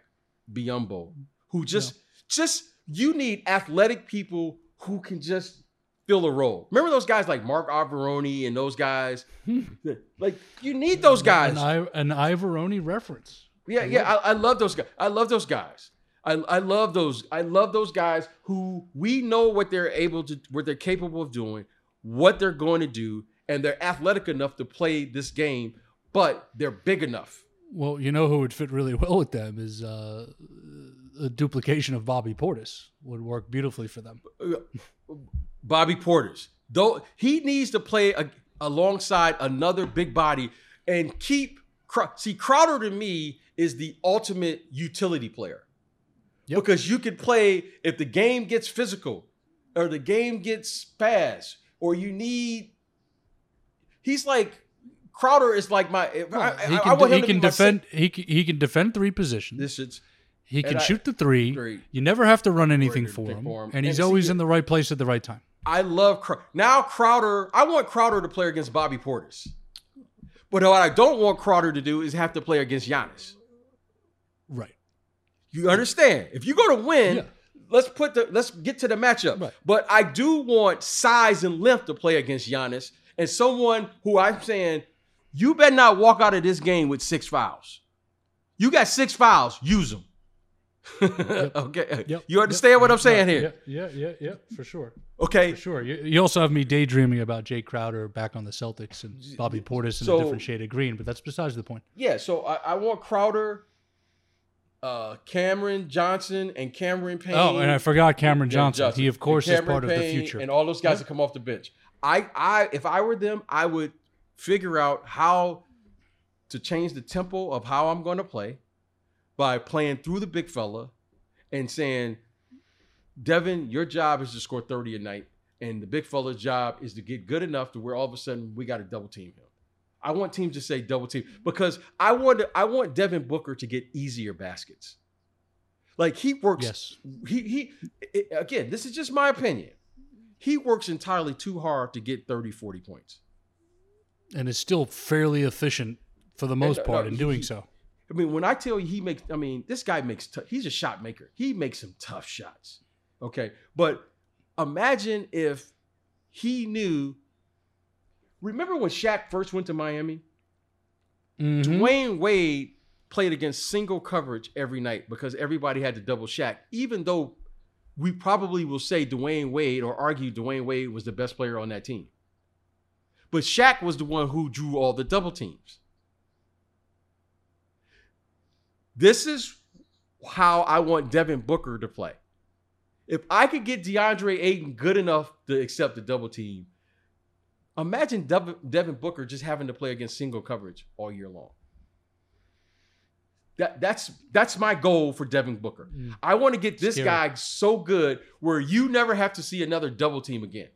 Biyombo, who just just you need athletic people who can just fill a role. Remember those guys like Marc Iavaroni and those guys? Hmm. like you need those guys.
An, an Iavaroni reference.
Yeah, yeah. I, I love those guys. I love those guys. I, I love those. I love those guys who we know what they're able to, what they're capable of doing, what they're going to do, and they're athletic enough to play this game, but they're big enough.
Well, you know who would fit really well with them is uh, a duplication of Bobby Portis would work beautifully for them.
Bobby Portis, though he needs to play a, alongside another big body and keep. See, Crowder to me is the ultimate utility player. Yep. Because you could play if the game gets physical or the game gets fast or you need. He's like Crowder is like my.
Well, I, he can, I he can defend. He can, he can defend three positions.
This is.
He can shoot the three. three. You never have to run anything for him, for him, and he's and always see, in the right place at the right time.
I love Crowder. now Crowder. I want Crowder to play against Bobby Portis, but what I don't want Crowder to do is have to play against Giannis.
Right.
You understand? If you're going to win, yeah. let's put the let's get to the matchup. Right. But I do want size and length to play against Giannis and someone who I'm saying you better not walk out of this game with six fouls. You got six fouls, use them. yep. okay. Yep. You understand yep. what I'm saying here?
Yeah, yeah, yeah, yeah, for sure.
Okay.
For sure. You, you, also have me daydreaming about Jae Crowder back on the Celtics and Bobby Portis in so, a different shade of green, but that's besides the point.
Yeah, so I, I want Crowder uh, Cameron Johnson and Cameron Payne.
Oh, and I forgot Cameron Johnson. Johnson. He of course is part Payne of the future.
And all those guys that come off the bench. I, I, if I were them, I would figure out how to change the tempo of how I'm going to play by playing through the big fella and saying, Devin, your job is to score 30 a night, and the big fella's job is to get good enough to where all of a sudden we got to double team him. I want teams to say double team because I want to, I want Devin Booker to get easier baskets. Like he works.
Yes.
He he. It, again, this is just my opinion. He works entirely too hard to get 30, 40 points.
And is still fairly efficient for the most and, uh, part no, in doing
he,
so.
I mean, when I tell you he makes, I mean, this guy makes. T- he's a shot maker. He makes some tough shots. Okay, but imagine if he knew Remember when Shaq first went to Miami? Mm-hmm. Dwyane Wade played against single coverage every night because everybody had to double Shaq, even though we probably will say Dwyane Wade or argue Dwyane Wade was the best player on that team. But Shaq was the one who drew all the double teams. This is how I want Devin Booker to play. If I could get DeAndre Ayton good enough to accept the double team, Imagine Devin Booker just having to play against single coverage all year long. That, that's that's my goal for Devin Booker. Mm. I want to get this Scary. guy so good where you never have to see another double team again.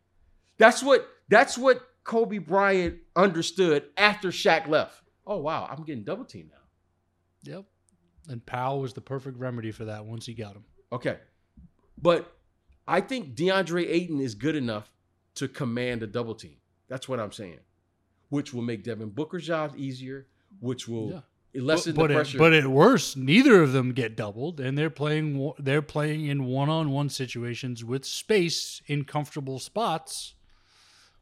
That's what that's what Kobe Bryant understood after Shaq left. Oh wow, I'm getting double team now.
Yep. And Pau was the perfect remedy for that once he got him.
Okay. But I think DeAndre Ayton is good enough to command a double team. That's what I'm saying. Which will make Devin Booker's job easier, which will yeah. lessen
but,
the pressure.
It, but at worst, neither of them get doubled, and they're playing they're playing in one-on-one situations with space in comfortable spots.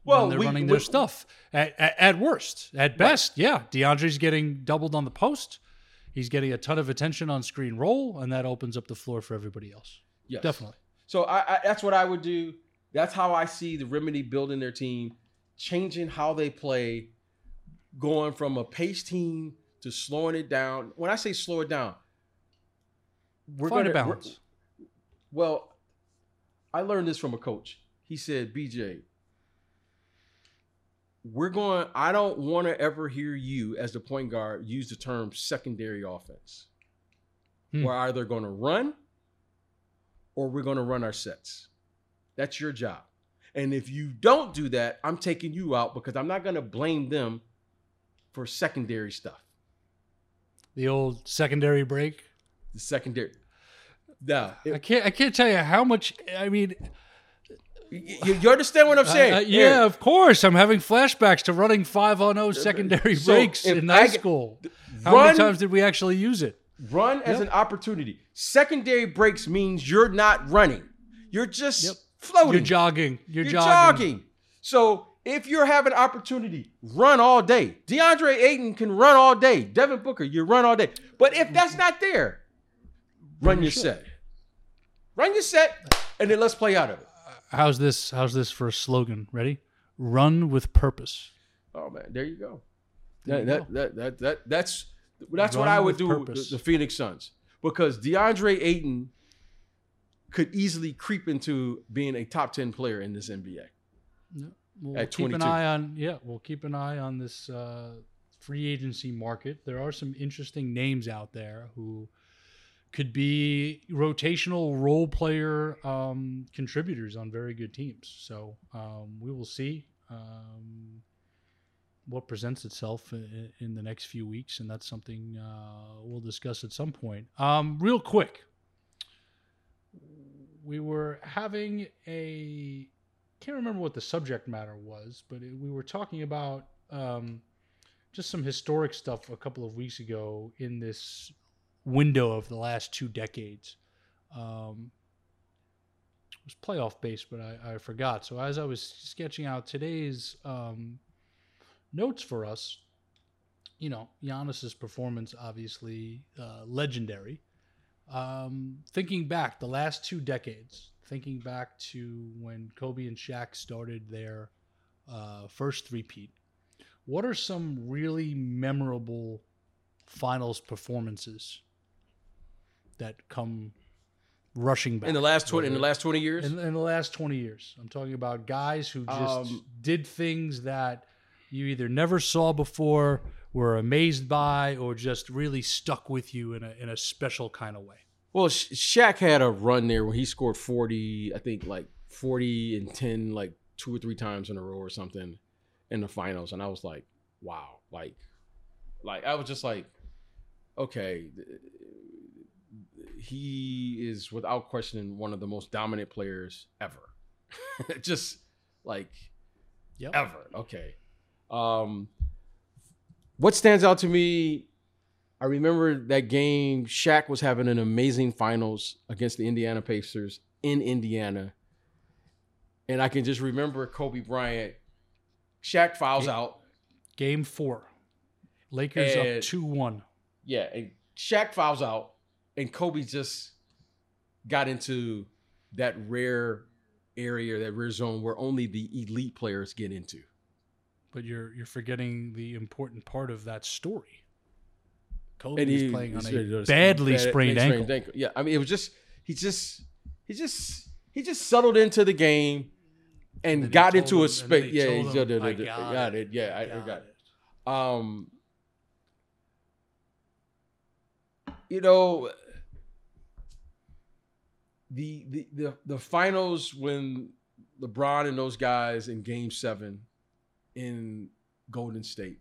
Well, when they're we, running their we, stuff. At, at, at, worst, at best, yeah, DeAndre's getting doubled on the post. He's getting a ton of attention on screen roll, and that opens up the floor for everybody else. Yes, definitely.
So I, I, that's what I would do. That's how I see the remedy building their team changing how they play, going from a pace team to slowing it down. When I say slow it down,
we're going to balance.
Well, I learned this from a coach. He said, "BJ, we're going. I don't want to ever hear you as the point guard use the term secondary offense. Hmm. We're either going to run or we're going to run our sets. That's your job. And if you don't do that, I'm taking you out because I'm not going to blame them for secondary stuff.
The old secondary break.
The secondary. Yeah,
I can't. I can't tell you how much. I mean,
you, you understand what I'm saying? Uh, uh,
yeah, Aaron. of course. I'm having flashbacks to running five on zero secondary so breaks in high school. How run, many times did we actually use it?
Run as yep. an opportunity. Secondary breaks means you're not running. You're just yep floating.
You're jogging. You're,
you're
jogging.
jogging. So if you're having opportunity, run all day. DeAndre Ayton can run all day. Devin Booker, you run all day. But if that's not there, run, run your set. Run your set, and then let's play out of it.
Uh, how's this? How's this for a slogan? Ready? Run with purpose.
Oh man, there you go.
There
that,
you
that, that, that, that, that's that's what I would do with
purpose.
the, the Phoenix Suns because DeAndre Ayton could easily creep into being a top ten player in this NBA.
We'll
At
keep an
22.
eye on yeah. We'll keep an eye on this uh, free agency market. There are some interesting names out there who could be rotational role player um, contributors on very good teams. So um, we will see um, what presents itself in, in the next few weeks, and that's something uh, we'll discuss at some point. Um, real quick, we were having a can't remember what the subject matter was, but it, we were talking about um, just some historic stuff a couple of weeks ago in this window of the last two decades. Um, it was playoff based, but I, I forgot. So as I was sketching out today's um, notes for us, you know, Giannis's performance obviously uh, legendary. Um, thinking back the last two decades, thinking back to when Kobe and Shaq started their uh, first three-peat, what are some really memorable finals performances that come rushing back
In the last twenty, in the last twenty years,
in, in the last 20 years. I'm talking about guys who just
Um,
did things that you either never saw before, were amazed by, or just really stuck with you in a, in a special kind of way.
Well, Sha- Shaq had a run there where he scored 40, I think like 40 and 10, like two or three times in a row or something in the finals. And I was like, wow. Like, like I was just like, okay, he is without question one of the most dominant players ever. just like
Yep.
ever. Okay. Um, what stands out to me, I remember that game. Shaq was having an amazing finals against the Indiana Pacers in Indiana, and I can just remember Kobe Bryant. Shaq fouls
Yeah.
out.
Game four, Lakers
And-
up 2 1.
Yeah, and Shaq fouls out, and Kobe just got into that rare area, that rare zone where only the elite players get into.
But you're you're forgetting the important part of that story. Kobe
and he
playing on a badly
bad-
sprained
bad
ankle.
Yeah, I mean, it was just he just he just he just settled into the game and,
he
got into
him-
a
and
space. Yeah, he
him,
said,
"I
I
got
got
it.
it. Yeah, I, I got it. Um, you know, the, the the the finals when LeBron and those guys in Game Seven in Golden State,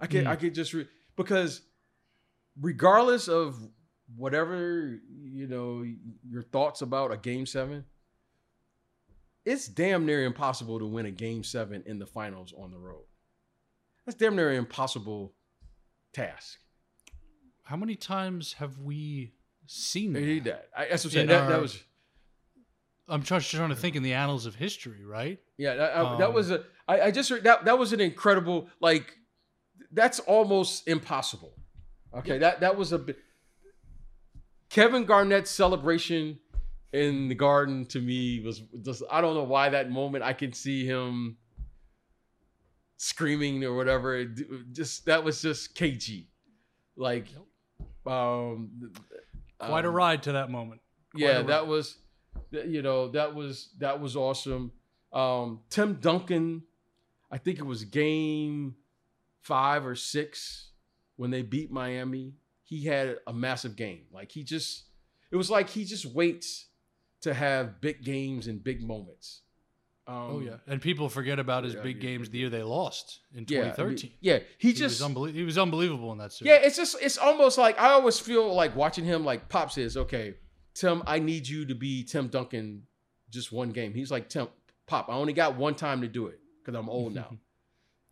I could
Mm.
I could just re- because regardless of whatever you know your thoughts about a Game Seven, it's damn near impossible to win a Game Seven in the finals on the road. That's damn near impossible task.
How many times have we seen that?
that. I, that's what I'm saying.
In
That, that was
I'm trying, trying to think in the annals of history, right?
yeah. That, I- that
Um,
was a. I, I just heard that that was an incredible like. That's almost impossible. Okay, that that was a. Kevin Garnett's celebration in the garden to me was just I don't know why that moment I can see him screaming or whatever. Just that was just KG, like, um,
Quite a
um,
ride to that moment. Quite
yeah, that was, you know, that was that was awesome. Um, Tim Duncan, I think it was game five or six when they beat Miami. He had a massive game. Like he just, it was like he just waits to have big games and big moments. Um,
Oh yeah, and people forget about his
yeah,
big
yeah,
games the year they lost in
yeah, I mean,
2013.
yeah. He
he,
just
was unbelie- he was unbelievable in that series.
Yeah, it's just it's almost like I always feel like watching him like Pop says, okay, Tim, I need you to be Tim Duncan just one game. He's like, Tim, Pop, I only got one time to do it because I'm old now.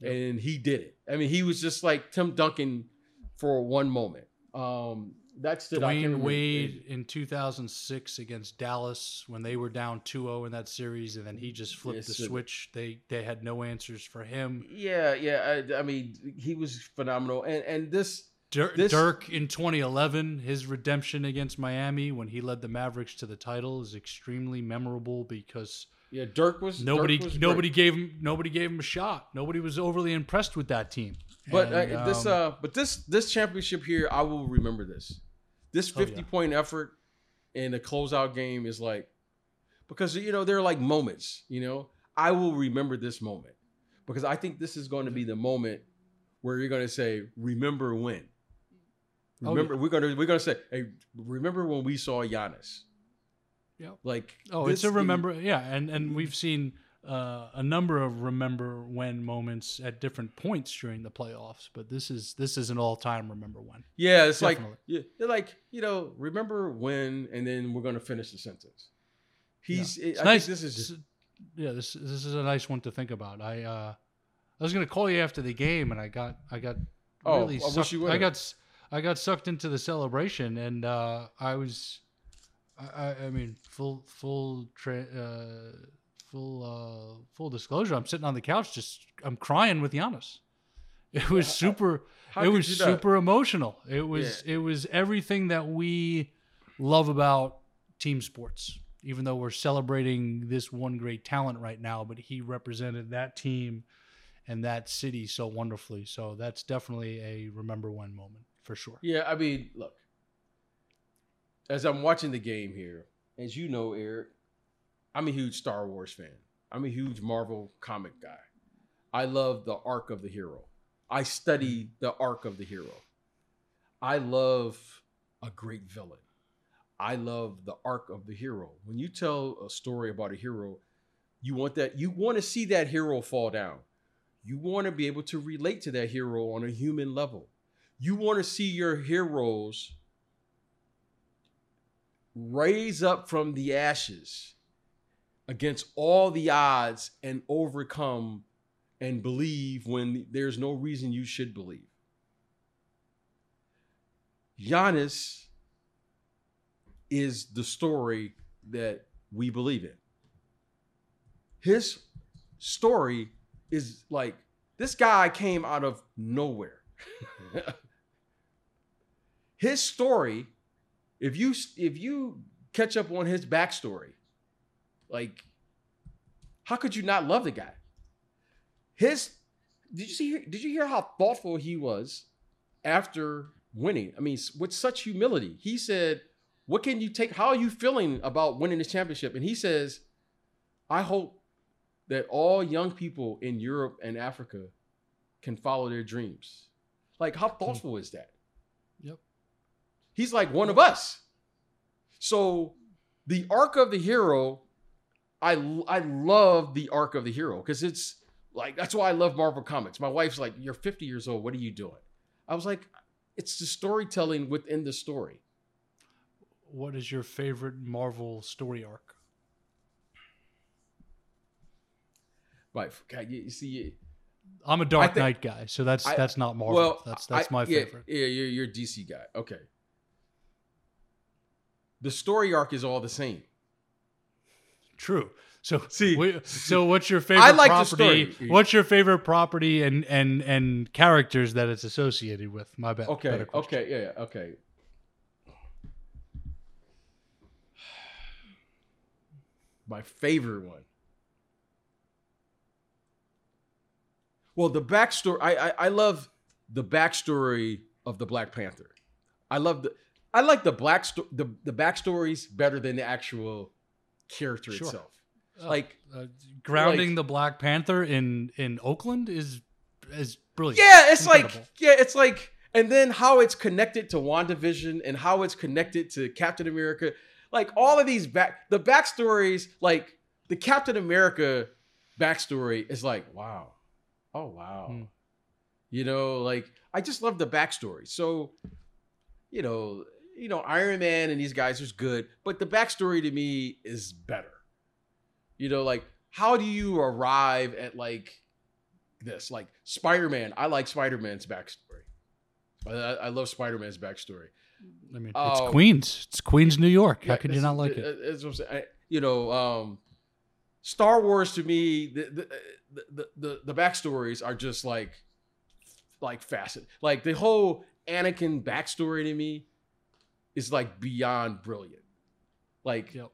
Yep.
And he did it. I mean, he was just like Tim Duncan for one moment. Um that's the
Dwyane Wade in 2006 against Dallas when they were down 2-0 in that series, and then he just flipped
Yes,
the
sir.
switch. They they had no answers for him.
Yeah, yeah. I, I mean, he was phenomenal, and and this
Dirk,
This-
Dirk in 2011, his redemption against Miami when he led the Mavericks to the title is extremely memorable because
Yeah, Dirk was
nobody
Dirk was
nobody
great.
gave him nobody gave him a shot. Nobody was overly impressed with that team.
But
And,
uh, this
um,
uh but this this championship here, I will remember this. This
Oh, yeah.
50 point effort in a closeout game is like because you know they're like moments, you know. I will remember this moment because I think this is going to be the moment where you're going to say, "Remember when."
Oh,
Remember, we're gonna we're gonna say, "Hey, remember when we saw Giannis?"
Yep.
Like,
Oh, it's a remember. Yeah, and and we've seen uh, a number of remember when moments at different points during the playoffs, but this is this is an all time remember when.
Yeah, it's
Definitely.
like yeah, they're like you know, remember when, and then we're gonna finish the sentence. He's. I
It's
think
nice.
this is just
yeah. This this is a nice one to think about. I uh, I was gonna call you after the game, and I got I got
Oh,
really
I
sucked,
you
I got I got sucked into the celebration, and uh, I was I, I- mean full full tra- uh, full uh, full disclosure. I'm sitting on the couch, just I'm crying with Giannis. It was super.
how
it was super emotional. It was it was everything that we love about team sports. Even though we're celebrating this one great talent right now, but he represented that team and that city so wonderfully. So that's definitely a remember when moment for sure.
Yeah, I mean, look. As I'm watching the game here, as you know, Eric, I'm a huge Star Wars fan. I'm a huge Marvel comic guy. I love the arc of the hero. I study the arc of the hero. I love a great villain. I love the arc of the hero. When you tell a story about a hero, you want that you want to see that hero fall down. You want to be able to relate to that hero on a human level. You want to see your heroes raise up from the ashes against all the odds and overcome and believe when there's no reason you should believe. Giannis is the story that we believe in. His story is like this guy came out of nowhere. his story, if you if you catch up on his backstory, like how could you not love the guy? His did you see did you hear how thoughtful he was after winning? I mean, with such humility. He said, "What can you take? How are you feeling about winning this championship?" And he says, "I hope that all young people in Europe and Africa can follow their dreams." Like, how hmm. thoughtful is that? He's like one of us. So, the arc of the hero, I I love the arc of the hero because it's like that's why I love Marvel comics. My wife's like, "You're 50 years old. What are you doing?" I was like, "It's the storytelling within the story."
What is your favorite Marvel story arc?
Right? You, see,
I'm a Dark
think-
Knight guy, so that's
I-
that's not Marvel.
well,
that's that's
I-
my favorite.
Yeah, you're you're a DC guy. Okay. The story arc is all the same.
True. So
See-
we- so what's your favorite
I like the
property?
story.
What's your favorite property and and and characters that it's associated with? My bad.
Okay. Okay. Yeah. yeah, Okay. My favorite one. Well, the backstory. I, I I love the backstory of the Black Panther. I love the. I like the black sto- the the backstories better than the actual character
Sure.
itself.
Uh,
Like
uh, grounding
like-
the Black Panther in in Oakland is is brilliant.
Yeah, it's
Incredible.
like yeah, it's like and then how it's connected to WandaVision and how it's connected to Captain America. Like all of these back the backstories, like the Captain America backstory is like, wow. Oh wow.
Hmm.
You know, like I just love the backstory. So, you know, you know, Iron Man and these guys is good, but the backstory to me is better. You know, like how do you arrive at like this? Like Spider-Man, I like Spider-Man's backstory. I, I love Spider-Man's backstory.
I mean, it's Queens. It's Queens, New York. How
Yeah,
could you not like it?
I'm. I- you know, um, Star Wars to me, the the, the the the the backstories are just like like facet. Like the whole Anakin backstory to me is like beyond brilliant. Like
Yep.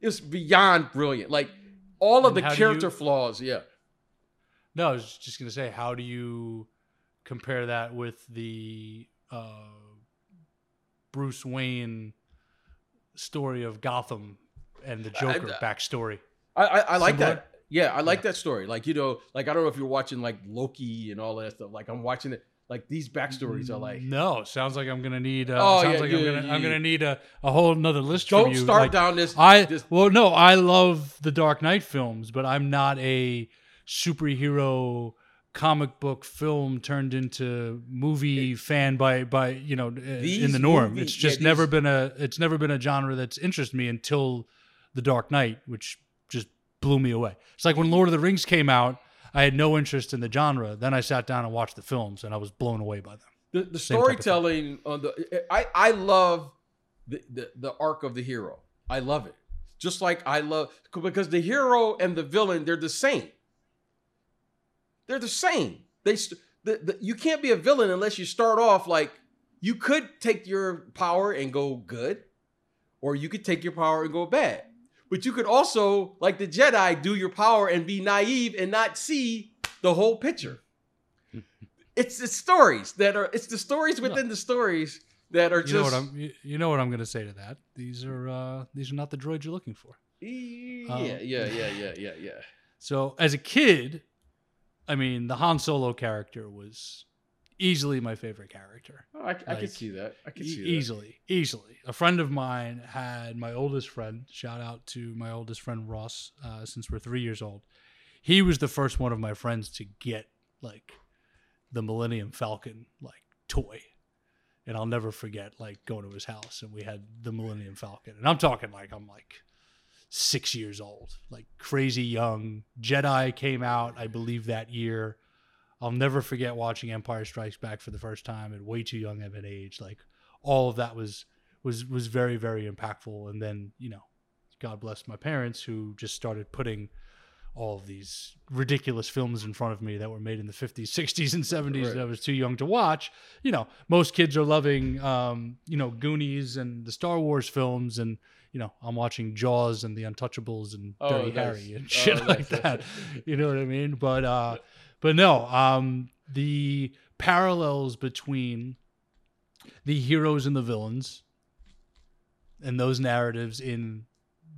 it's beyond brilliant. Like all of
And
the character
you-
flaws, yeah.
No, I was just gonna say, how do you compare that with the uh, Bruce Wayne story of Gotham and the Joker
I-
backstory?
I I, I like
Similar?
that. Yeah, I like that story. Like you know, like I don't know if you're watching like Loki and all that stuff. Like I'm watching it. Like these backstories are like.
no. Sounds like I'm gonna need. Uh,
Oh,
sounds
yeah,
like
yeah,
I'm gonna
yeah,
I'm gonna need a, a whole another list.
Don't
from you.
start
Like,
down this.
I
this
well no, I love the Dark Knight films, but I'm not a superhero comic book film turned into movie fan by by you know uh, in the norm. it's
yeah,
just never
these-
been a it's never been a genre that's interested me until the Dark Knight, which just blew me away. It's like when Lord of the Rings came out, I had no interest in the genre. Then I sat down and watched the films, and I was blown away by them.
the, the
Same type of thing.
storytelling on the I I love the, the the arc of the hero. I love it. Just like I love because the hero and the villain they're the same. They're the same. They the, the, you can't be a villain unless you start off like you could take your power and go good, or you could take your power and go bad. But you could also, like the Jedi, do your power and be naive and not see the whole picture. it's the stories that are. It's the stories within the stories that are
You know
just.
what I'm you- you know what I'm going to say to that. These are uh, these are not the droids you're looking for.
yeah,
Um,
yeah, yeah, yeah, yeah, yeah.
So as a kid, I mean, the Han Solo character was easily my favorite character.
Oh, I, I
Like,
could see that. I could
E-
see that.
easily, easily. A friend of mine had my oldest friend. Shout out to my oldest friend Ross. Uh, since we're three years old, he was the first one of my friends to get like the Millennium Falcon like toy. And I'll never forget like going to his house and we had the Millennium Falcon. And I'm talking like I'm like six years old, like crazy young. Jedi came out, I believe, that year. I'll never forget watching Empire Strikes Back for the first time at way too young of an age. Like all of that was was was very very impactful. And then you know, God bless my parents who just started putting all of these ridiculous films in front of me that were made in the 50s, 60s, and 70s
Right.
that I was too young to watch. You know, most kids are loving, um, you know, Goonies and the Star Wars films, and you know, I'm watching Jaws and The Untouchables and
Oh,
Dirty. Harry and
Oh,
shit like
nice.
that. You know what I mean? But uh, but no, um, the parallels between the heroes and the villains and those narratives in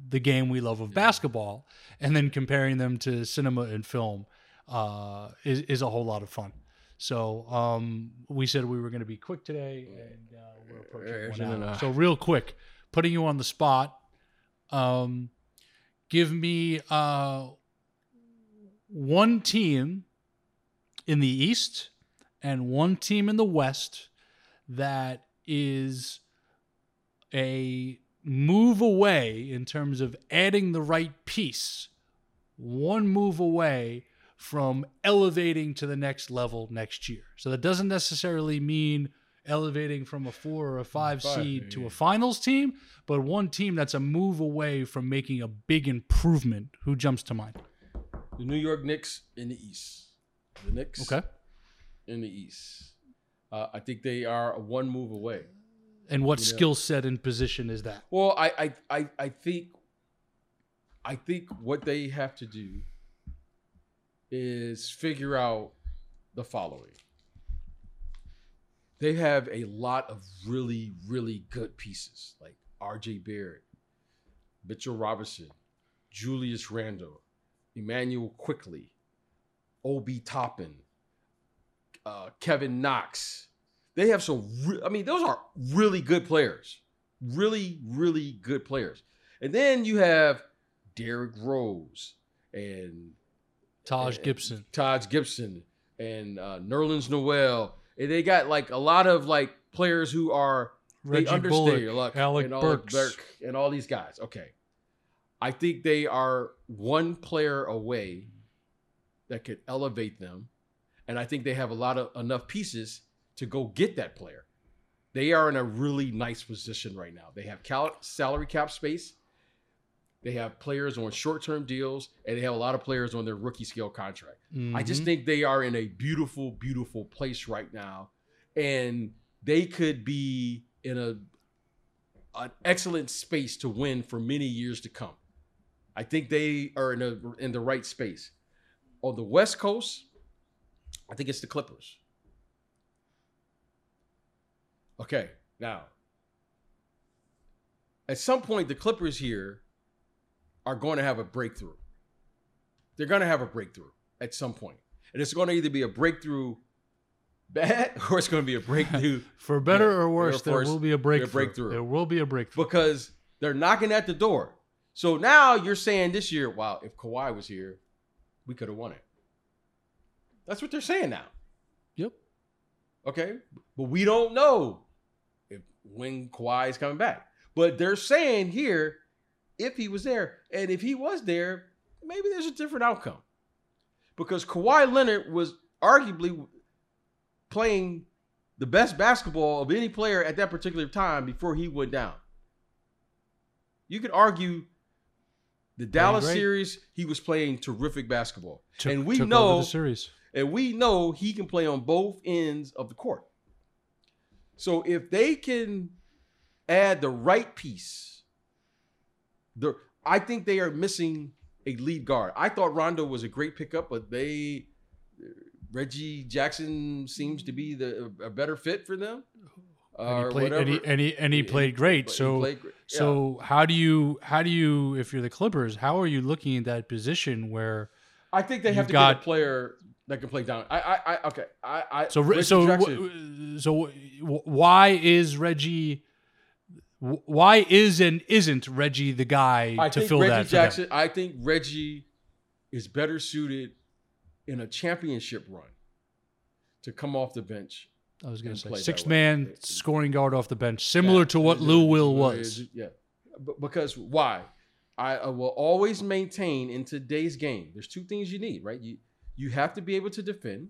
the game we love of basketball and then comparing them to cinema and film uh, is, is a whole lot of fun. So um, we said we were going to be quick today, and uh, we're approaching one hour. So real quick, putting you on the spot, um, give me uh, one team in the East and one team in the West that is a move away in terms of adding the right piece, one move away from elevating to the next level next year. So that doesn't necessarily mean elevating from a four or a five
Five,
seed to a finals team, but one team that's a move away from making a big improvement. Who jumps to mind?
The New York Knicks in the East. The Knicks
Okay.
in the East. Uh, I think they are one move away.
And what
You know-
skill set and position is that?
Well, I, I, I, I think, I think what they have to do is figure out the following. They have a lot of really, really good pieces like R.J. Barrett, Mitchell Robinson, Julius Randle, Immanuel Quickley, Obi Toppin, uh, Kevin Knox. They have some. Re- I mean, those are really good players really, really good players. And then you have Derrick Rose and
Taj
and
Gibson.
Taj Gibson, and uh, Nerlens Noel. And they got like a lot of like players who are
Reggie
they understand
Bullock,
like,
Alec
and
Burks.
Burke and all these guys. Okay, I think they are one player away that could elevate them, and I think they have a lot of enough pieces to go get that player. They are in a really nice position right now. They have cal- salary cap space. They have players on short-term deals, and they have a lot of players on their rookie scale contract. I just
Mhm.
think they are in a beautiful, beautiful place right now. And they could be in a an excellent space to win for many years to come. I think they are in a in the right space. On the West Coast, I think it's the Clippers. Okay, now at some point the Clippers here are going to have a breakthrough. They're going to have a breakthrough at some point. And it's going to either be a breakthrough bad or it's going to be a breakthrough
For better
Yeah,
or worse, there will be a breakthrough.
breakthrough.
There will be a breakthrough.
because they're knocking at the door. So now you're saying this year, wow, if Kawhi was here, we could have won it. That's what they're saying now.
Yep.
Okay. But we don't know if when Kawhi is coming back. But they're saying here, if he was there, and if he was there, maybe there's a different outcome. Because Kawhi Leonard was arguably playing the best basketball of any player at that particular time before he went down. You could argue the Dallas series, he was playing terrific basketball.
Took-
and we know
the series.
and we know he can play on both ends of the court. So if they can add the right piece, the I think they are missing a lead guard. I thought Rondo was a great pickup, but they uh, Reggie Jackson seems to be the a better fit for them.
And he played, and he, and he, and he played great.
But he
so,
played great. Yeah.
so how do you, how do you, if you're the Clippers, how are you looking at that position where?
I think they have to
got-
get a player that can play down. I I, I okay. I I
So,
Reggie
so,
Jackson-
so, why is Reggie? Why is and isn't Reggie the guy
I
to
think
fill
Reggie
that?
Jackson. I think Reggie is better suited in a championship run to come off the bench.
I was going to say
play that
six
way.
man scoring guard off the bench, similar
Yeah,
to what Lou Will was.
Yeah, because why? I, I will always maintain in today's game. There's two things you need, right? You you have to be able to defend,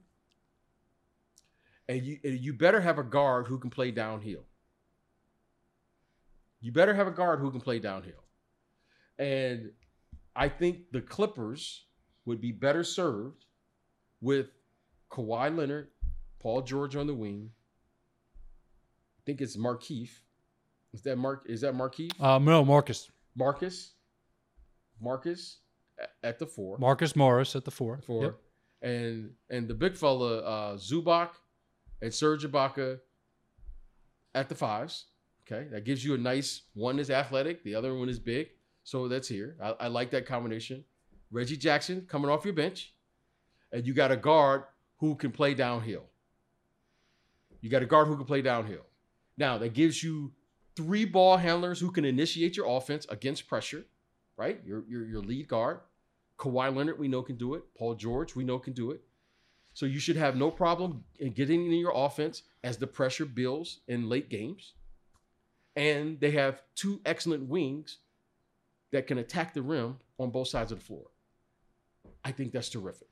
and you and you better have a guard who can play downhill. You better have a guard who can play downhill, and I think the Clippers would be better served with Kawhi Leonard, Paul George on the wing. I think it's Markeith. Is that Mark? Is that Markeith?
Um, no, Marcus,
Marcus. Marcus at the four.
Marcus Morris at the four.
four.
Yep.
And and the big fella, uh, Zubac and Serge Ibaka at the fives. Okay. That gives you a nice one is athletic, the other one is big. So that's here. I, I like that combination. Reggie Jackson coming off your bench. And you got a guard who can play downhill. You got a guard who can play downhill. Now that gives you three ball handlers who can initiate your offense against pressure, right? Your your, your lead guard. Kawhi Leonard, we know can do it. Paul George, we know can do it. So you should have no problem in getting in your offense as the pressure builds in late games. And they have two excellent wings that can attack the rim on both sides of the floor. I think that's terrific.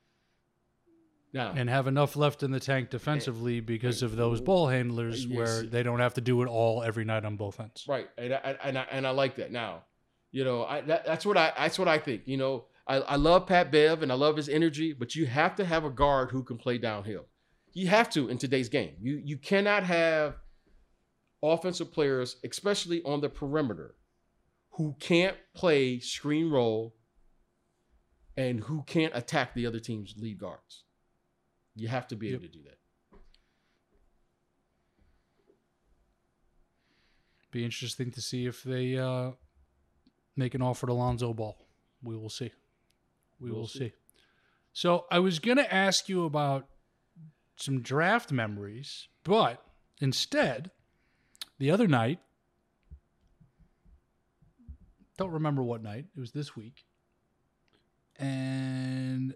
Now,
And have enough left in the tank defensively because of those ball handlers uh,
Yes.
where they don't have to do it all every night on both ends.
Right, and I, and I, and I like that. Now, you know, I that, that's what I that's what I think. You know, I, I love Pat Bev and I love his energy, but you have to have a guard who can play downhill. You have to in today's game. You you cannot have offensive players, especially on the perimeter, who can't play screen roll and who can't attack the other team's lead guards. You have to be able to do that.
Be interesting to see if they uh, make an offer to Lonzo Ball. We will see. We
We'll
will
see.
see. So I was going to ask you about some draft memories, but instead, the other night, don't remember what night, it was this week. And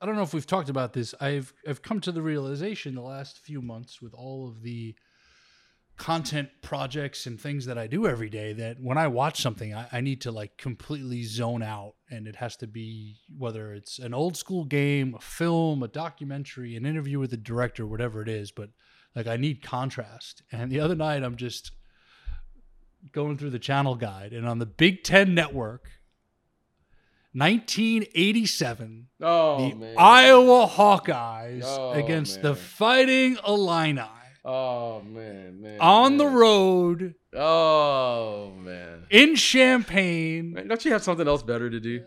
I don't know if we've talked about this. I've I've come to the realization the last few months with all of the content projects and things that I do every day that when I watch something, I, I need to like completely zone out. And it has to be whether it's an old school game, a film, a documentary, an interview with the director, whatever it is. But like I need contrast. And the other night, I'm just going through the channel guide, and on the Big Ten Network, 1987,
Oh
the Iowa Hawkeyes
Oh,
against the. Fighting Illini.
Oh man, man.
on the road
Oh man.
in Champaign.
Man, Don't you have something else better to do?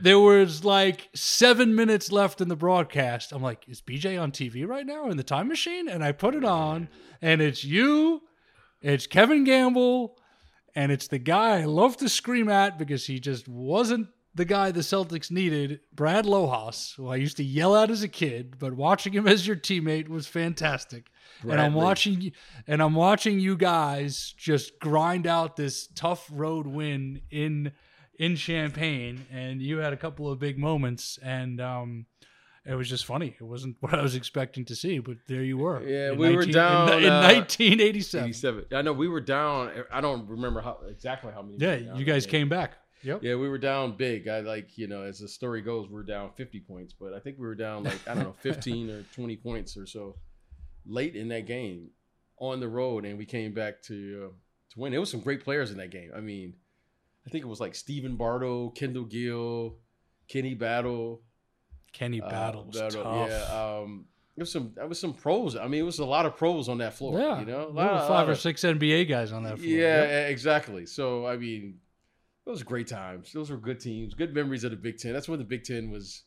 There was like seven minutes left in the broadcast. I'm like, is BJ on TV right now in the time machine? And I put it on, and it's you, it's Kevin Gamble, and it's the guy I love to scream at because he just wasn't the guy the Celtics needed, Brad Lohaus, who I used to yell at as a kid, but watching him as your teammate was fantastic. And I'm watching and I'm watching you guys just grind out this tough road win in in Champaign, and you had a couple of big moments, and um, it was just funny. It wasn't what I was expecting to see, but there you were.
Yeah, we were down,
in, in
uh,
1987.
87. I know we were down. I don't remember how exactly how many.
Yeah, you guys came back. Yep.
Yeah, we were down big. I like, you know, as the story goes, we are down 50 points, but I think we were down like, I don't know, 15 or 20 points or so late in that game on the road. And we came back to, uh, to win. It was some great players in that game. I mean, I think it was like Stephen Bardo, Kendall Gill, Kenny Battle.
Kenny
uh,
Battle was
Battle,
tough.
Yeah. Um, there was some, there was some pros. I mean, it was a lot of pros on that floor.
yeah,
You know, a
there
lot,
were five
lot
or
of-
six NBA guys on that floor.
yeah,
Yep.
exactly. So I mean, those were great times. Those were good teams, good memories of the Big Ten. That's when the Big Ten was,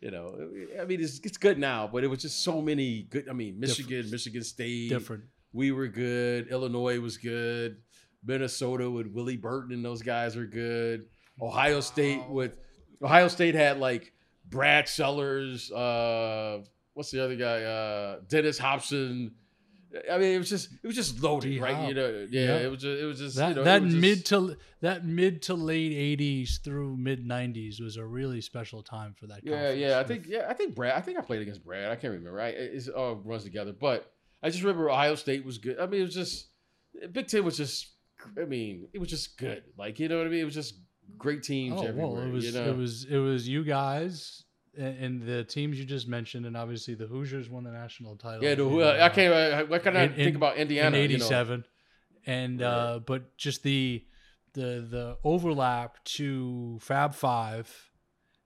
you know, I mean, it's, it's good now, but it was just so many good. I mean, Michigan, Michigan State,
different.
We were good. Illinois was good. Minnesota with Willie Burton and those guys were good. Ohio State with Ohio State had like Brad Sellers. Uh, what's the other guy? Uh, Dennis Hopson. I mean, it was just it was just loaded,
D.
right? You know, yeah, it was just it was just
That
you know,
that
just-
mid to that mid to late '80s through mid '90s was a really special time for that.
Yeah, yeah. I think yeah, I think Brad. I think I played against Brad. I can't remember. I, it all runs together, but I just remember Ohio State was good. I mean, it was just Big Ten was just. I mean, it was just good. Like you know what I mean? It was just great teams
Oh
everywhere.
well, it was
you know?
it was it was you guys and, the teams you just mentioned, and obviously the Hoosiers won the national title.
yeah. The, I
uh,
can't. What can I
in-
think
in-
about Indiana?
in
you know?
'87, and
Right.
uh, but just the the the overlap to Fab Five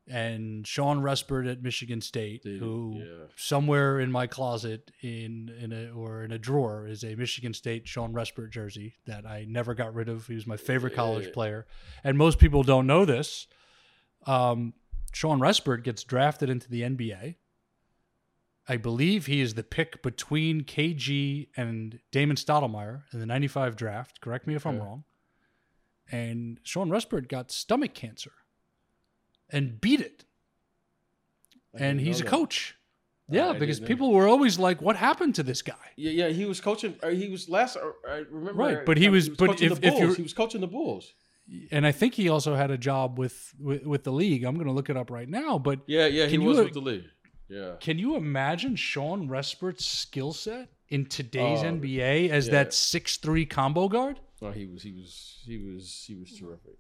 and Shawn Respert at Michigan State,
Dude,
who
yeah.
somewhere in my closet in in a or in a drawer is a Michigan State Shawn Respert jersey that I never got rid of. He was my favorite college
Yeah.
player, and most people don't know this. Um, Shawn Respert gets drafted into the NBA. I believe he is the pick between KG and Damon Stoudamire in the 95 draft. Correct me if I'm
Okay.
wrong. And Shawn Respert got stomach cancer and beat it.
I
And he's a
that.
coach.
I
Yeah,
didn't
because people were always like, what happened to this guy?
Yeah, yeah. He was coaching. Or he was last. or I remember.
Right, but he was- but
coaching
if-
the Bulls. he was coaching the Bulls.
And I think he also had a job with, with, with the league. I'm going to look it up right now. But
Yeah, yeah. He
Can you-
was with the league. Yeah.
can you imagine Shawn Respert's skill set in today's
Oh,
NBA as
yeah.
that six three combo guard?
No, he was. He was. He was. He was terrific.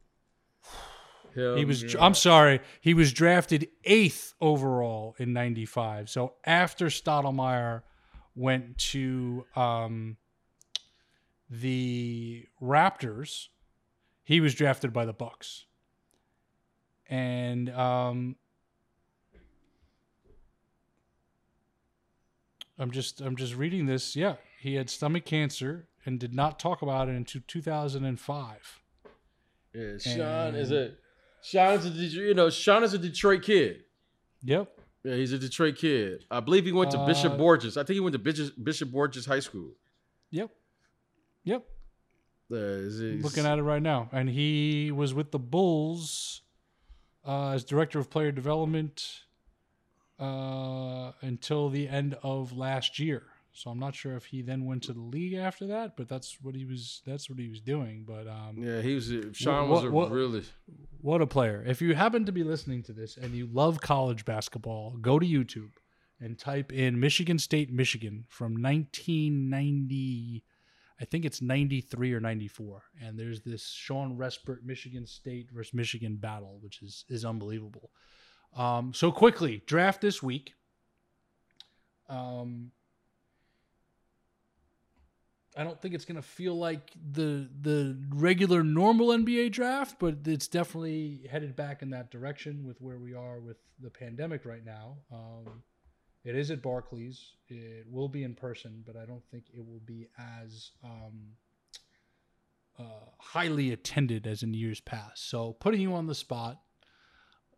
He was. I'm sorry. He was drafted eighth overall in '95. So after Stoudamire went to um, the Raptors, he was drafted by the Bucks. And um, I'm just I'm just reading this. Yeah, he had stomach cancer and did not talk about it until 2005.
Yeah, Shawn is a Shawn's a Detroit, you know Shawn is a Detroit kid.
Yep.
Yeah, he's a Detroit kid. I believe he went to Bishop
Uh,
Borgess. I think he went to Bishop, Bishop Borgess High School.
Yep. Yep.
Uh,
looking at it right now, and he was with the Bulls uh, as director of player development uh, until the end of last year. So I'm not sure if he then went to the league after that, but that's what he was. That's what he was doing. But um,
Yeah, he was. A, Shawn
What-
was a
what-
really.
what a player! If you happen to be listening to this and you love college basketball, go to YouTube and type in Michigan State, Michigan from 1990. I think it's 93 or 94. And there's this Shawn Respert Michigan State versus Michigan battle, which is is unbelievable. Um, so quickly, draft this week. Um, I don't think it's going to feel like the the regular normal NBA draft, but it's definitely headed back in that direction with where we are with the pandemic right now. Um, It is at Barclays. It will be in person, but I don't think it will be as um, uh, highly attended as in years past. So, putting you on the spot,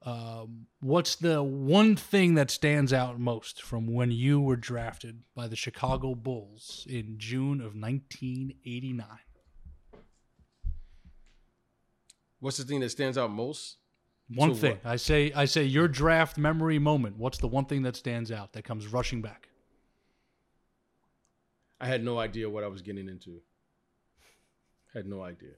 um, what's the one thing that stands out most from when you were drafted by the Chicago Bulls in June of 1989?
What's the thing that stands out most?
One
So
thing
what?
I say, I say your draft memory moment. What's the one thing that stands out that comes rushing back?
I had no idea what I was getting into. Had no idea.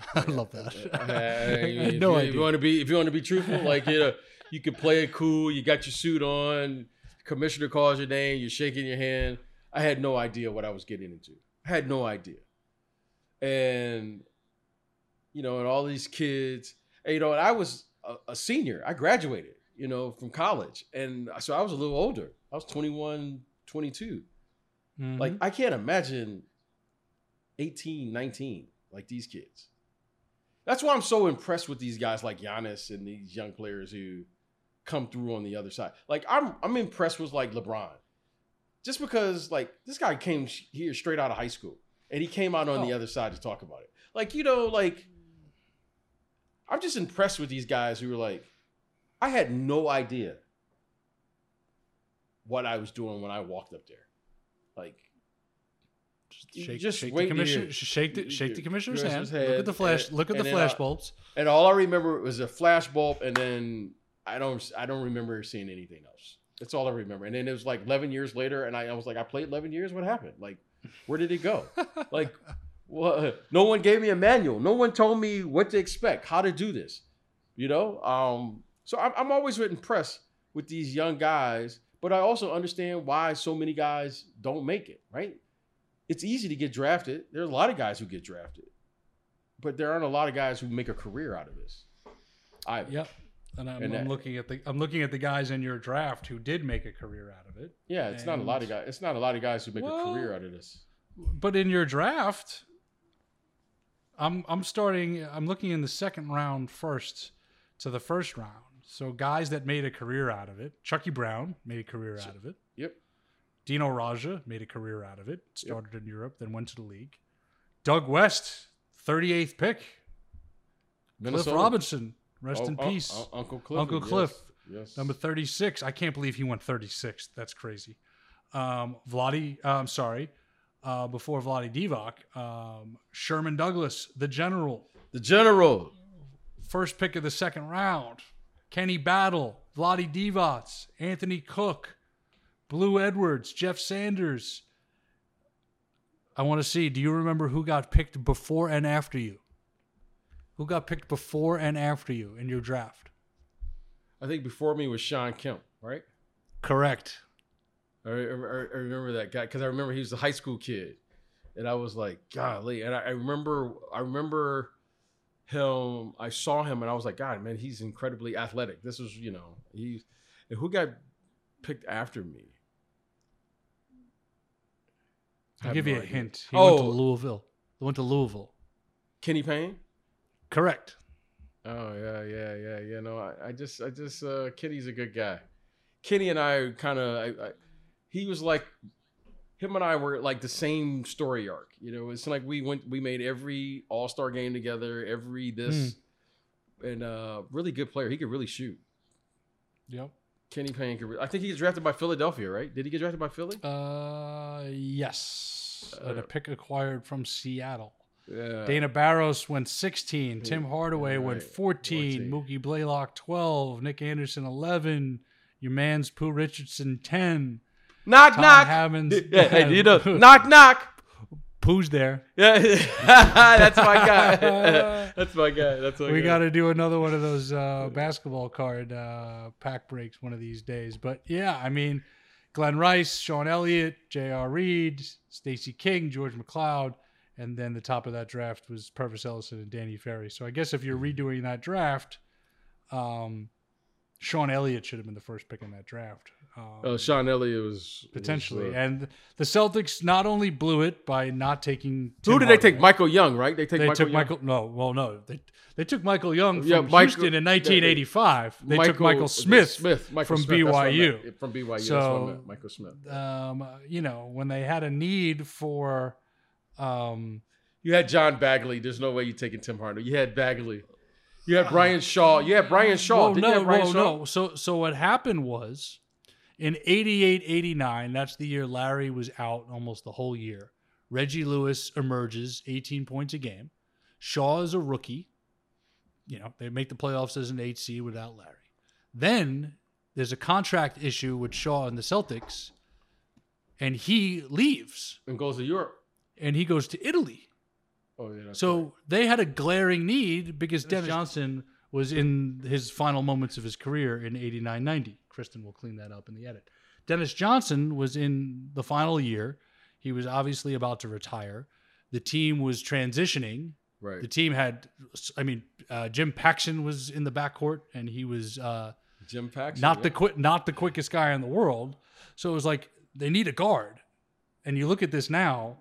I love that.
Uh, uh,
I I
if,
had no
you, if you want to be, if you want to be truthful, like you know, you can play it cool. You got your suit on. Commissioner calls your name. You're shaking your hand. I had no idea what I was getting into. I had no idea. And you know, and all these kids, and, you know, and I was a, a senior. I graduated, you know, from college, and so I was a little older. I was 21, 22.
Mhm.
Like I can't imagine 18, 19 like these kids. That's why I'm so impressed with these guys like Giannis and these young players who come through on the other side. Like I'm I'm impressed with like LeBron. Just because like this guy came here straight out of high school and he came out on the
Oh.
other side to talk about it. Like, you know, like I'm just impressed with these guys who were like I had no idea what I was doing when I walked up there. Like you
shake,
just
shake
wait
the commissioner, shake the shake the commissioner's hand. Look at the flash.
and-
Look at the flash bulbs.
and all I remember was a flash bulb, and then I don't I don't remember seeing anything else. That's all I remember. And then it was like 11 years later, and I, I was like, I played 11 years. What happened? Like, where did it go? like, what? No one gave me a manual. No one told me what to expect, how to do this. You know. Um. So I'm I'm always impressed with these young guys, but I also understand why so many guys don't make it. Right. It's easy to get drafted. There's a lot of guys who get drafted, but there aren't a lot of guys who make a career out of this. I
Yep. And I'm,
And
I'm
that-
looking at the I'm looking at the guys in your draft who did make a career out of it.
Yeah, it's not a lot of guys. It's not a lot of guys who make
Well-
a career out of this.
But in your draft, I'm I'm starting. I'm looking in the second round first to the first round. So guys that made a career out of it. Chucky Brown made a career out of it.
Yep.
Dino Radja made a career out of it. Started in Europe, then went to the league. Doug West, 38th pick. Cliff Robinson, rest
Oh,
in
oh,
peace.
oh, Uncle Cliff.
Uncle Cliff.
Yes.
Number 36. I can't believe he went 36th. That's crazy. Um, Vlade, uh, I'm sorry, uh, before Vlade Divac, um, Sherman Douglas, the general,
the general.
first pick of the second round. Kenny Battle, Vlade Divac, Anthony Cook, Blue Edwards, Jeff Sanders. I want to see, do you remember who got picked before and after you? Who got picked before and after you in your draft?
I think before me was Shawn Kemp, right?
Correct.
I, I, I remember that guy because I remember he was a high school kid, and I was like, golly. And I, I remember, I remember him. I saw him, and I was like, God, man, he's incredibly athletic. This was, you know, he. And who got picked after me?
I'll give
no
you a
idea.
hint. He went to
Oh.
Louisville. He went to Louisville.
Kenny Payne.
Correct.
Oh yeah, yeah, yeah, yeah. No, I, I just, I just, uh, Kenny's a good guy. Kenny and I kind of, I, I, he was like, him and I were like the same story arc. You know, it's like we went, we made every All Star game together, every this, and uh, really good player. He could really shoot.
Yep.
Kenny Payne could. re- I think he gets drafted by Philadelphia, right? Did he get drafted by Philly?
Uh, yes. and a
Uh,
pick acquired from Seattle.
Yeah.
Dana Barros went 16. Tim Hardaway went 14.
14.
Mookie Blaylock 12. Nick Anderson 11. Your man's Pooh Richardson 10.
Knock
Tom
knock.
Hammonds.
Yeah, hey, you know, knock knock.
Pooh's there.
Yeah, that's my guy. that's my guy. That's my guy.
we got to do another one of those uh, basketball card uh, pack breaks one of these days. But yeah, I mean, Glen Rice, Sean Elliott, J.R. Reid, Stacy King, George McCloud, and then the top of that draft was Pervis Ellison and Danny Ferry. So I guess if you're redoing that draft, um, Sean Elliott should have been the first pick in that draft. Um,
Uh, Sean Elliott was
potentially.
was, uh,
and the Celtics not only blew it by not taking
who
Tim
did they take? Michael Young, right? They take
They
Michael
took
Young?
Michael. No, well, no, they they took Michael Young from
Yeah, Michael-
Houston in 1985. They took Michael
was it
Smith,
Smith Michael
from
Smith,
BYU.
From BYU, that's
So,
what I meant. Michael Smith.
Um, you know, when they had a need for, um,
You had John Bagley. There's no way you're taking Tim Hardaway. You had Bagley. You had Brian Shaw. You had Brian Shaw.
Well, no,
Brian
well,
Shaw?
no. So, so what happened was in 88, 89, that's the year Larry was out almost the whole year. Reggie Lewis emerges, 18 points a game. Shaw is a rookie. You know, they make the playoffs as an 8 seed without Larry. Then there's a contract issue with Shaw and the Celtics, and he leaves
And goes to Europe.
and he goes to Italy.
Oh yeah.
So
right.
they had a glaring need because Dennis Johnson was in his final moments of his career in 89 90. Kristen will clean that up in the edit. Dennis Johnson was in the final year. He was obviously about to retire. The team was transitioning.
right.
The team had, I mean, uh, Jim Paxson was in the backcourt, and he was uh,
Jim Paxson.
not
yeah.
the quick, not the quickest guy in the world. So it was like they need a guard. And you look at this now,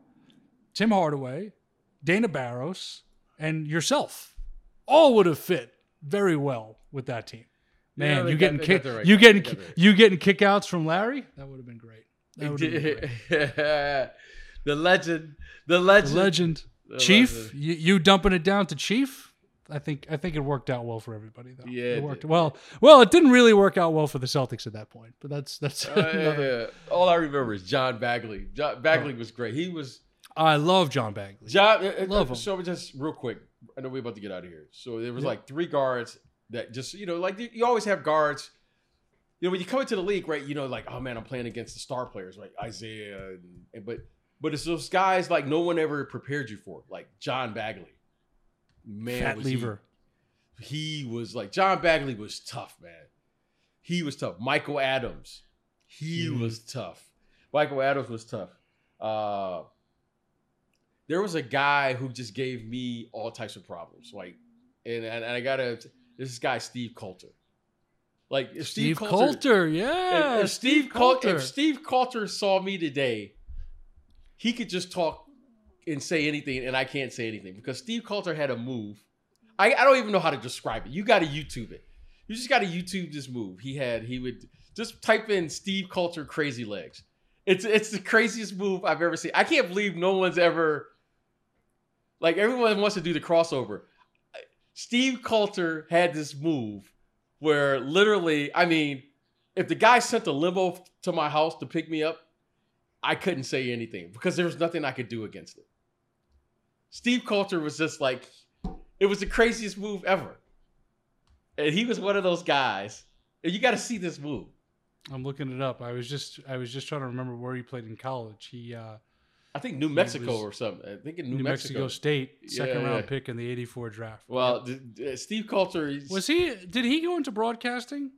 Tim Hardaway, Dana Barros, and yourself all would have fit very well with that team.
Yeah,
Man, you getting kick, you getting
They got the right
you getting kickouts from Larry? That would have been great. That would have been great.
the legend. The
The
legend.
legend,
The
Chief,
legend.
you, you dumping it down to Chief. I think I think it worked out well for everybody though.
Yeah,
it
it
worked
did.
well. Well, it didn't really work out well for the Celtics at that point, but that's that's
Uh,
another.
yeah. All I remember is John Bagley. John Bagley was great. He was
I love John Bagley.
John. uh, uh,
Love him.
So just real quick. I know we're about to get out of here. So there was
Yeah.
like three guards that just you know like you- always have guards. You know when you come into the league, right? You know like oh man, I'm playing against the star players, right? Isiah, and, and- but but it's those guys like no one ever prepared you for, like John Bagley. Man,
Fat
was he-
lever.
he was like John Bagley was tough, man. He was tough. Michael Adams, he
Mhm.
was tough. Michael Adams was tough. Uh, there was a guy who just gave me all types of problems, like, and and, and I gotta this guy Steve Colter. Like if
Steve,
Steve,
Colter, yeah.
if, if Steve Colter, if Steve Colter saw me today, he could just talk and say anything, and I can't say anything because Steve Colter had a move. I, I don't even know how to describe it. You got to YouTube it. You just got to YouTube this move. He had he would just type in Steve Colter crazy legs. It's it's the craziest move I've ever seen. I can't believe no one's ever like everyone wants to do the crossover. Steve Colter had this move where literally, I mean, if the guy sent a limo to my house to pick me up, I couldn't say anything because there was nothing I could do against it. Steve Colter was just like, it was the craziest move ever. And he was one of those guys. And you got to see this move.
I'm looking it up. I was just I was just trying to remember where he played in college. He uh,
I think New Mexico
was-
or something. I think in
New,
New,
Mexico.
Mexico.
State, second
Yeah,
round
yeah.
pick in the '84 draft.
Well, th- th- Steve Colter,
was he? Did he go into broadcasting?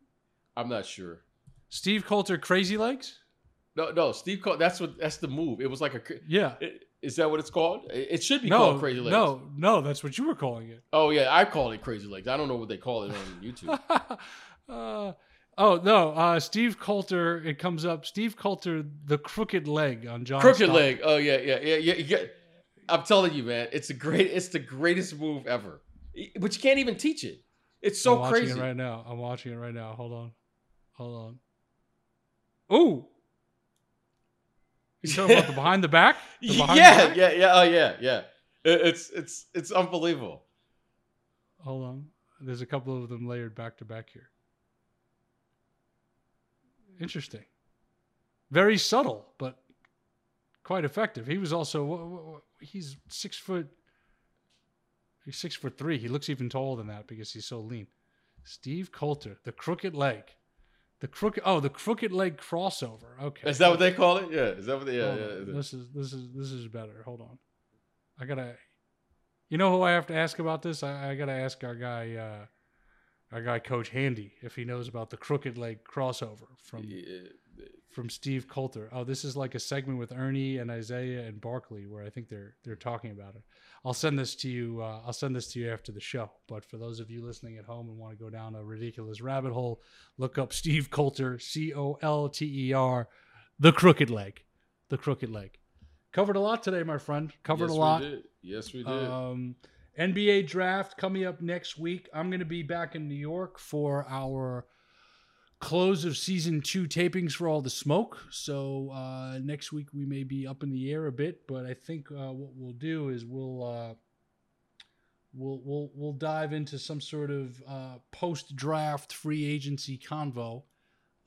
I'm not sure.
Steve Colter, Crazy Legs.
No, no, Steve Colter. That's what. That's the move. It was like a.
Yeah.
Is that what it's called? It it should be
no,
called Crazy Legs.
no, no. That's what you were calling it.
Oh yeah, I call it Crazy Legs. I don't know what they call it on YouTube.
uh, oh no, uh, Steve Colter. It comes up. Steve Colter, the crooked leg on John.
Crooked
Stockton.
leg. Oh yeah, yeah, yeah, yeah, yeah. I'm telling you, man, it's a great. It's the greatest move ever. But you can't even teach it. It's so
crazy. I'm
crazy.
it right now. I'm watching it right now. Hold on, hold on. Ooh. You talking about the behind the back? The behind the
yeah,
back?
yeah, yeah. Oh yeah, yeah. It- It's it's it's unbelievable.
Hold on. There's a couple of them layered back to back here. Interesting. Very subtle, but quite effective. He was also he's six foot. He's six foot three. He looks even taller than that because he's so lean. Steve Colter, the crooked leg, the crooked. Oh, the crooked leg crossover. Okay,
Is that what they call it? Yeah. Is that what they? Yeah, yeah.
This is this is this is better. Hold on. I gotta. You know who I have to ask about this? I, I gotta ask our guy, uh, our guy Coach Handy, if he knows about the crooked leg crossover from
Yeah.
from Steve Colter. Oh, this is like a segment with Ernie and Isiah and Barkley where I think they're they're talking about it. I'll send this to you. Uh, I'll send this to you after the show. But for those of you listening at home and want to go down a ridiculous rabbit hole, look up Steve Colter, C O L T E R, the crooked leg, the crooked leg. Covered a lot today, my friend. Covered
yes,
a lot.
We did. Yes, we did.
Um, NBA draft coming up next week. I'm going to be back in New York for our close of season two tapings for all the smoke. So uh, next week we may be up in the air a bit, but I think uh, what we'll do is we'll uh, we'll we'll we'll dive into some sort of uh, post draft free agency convo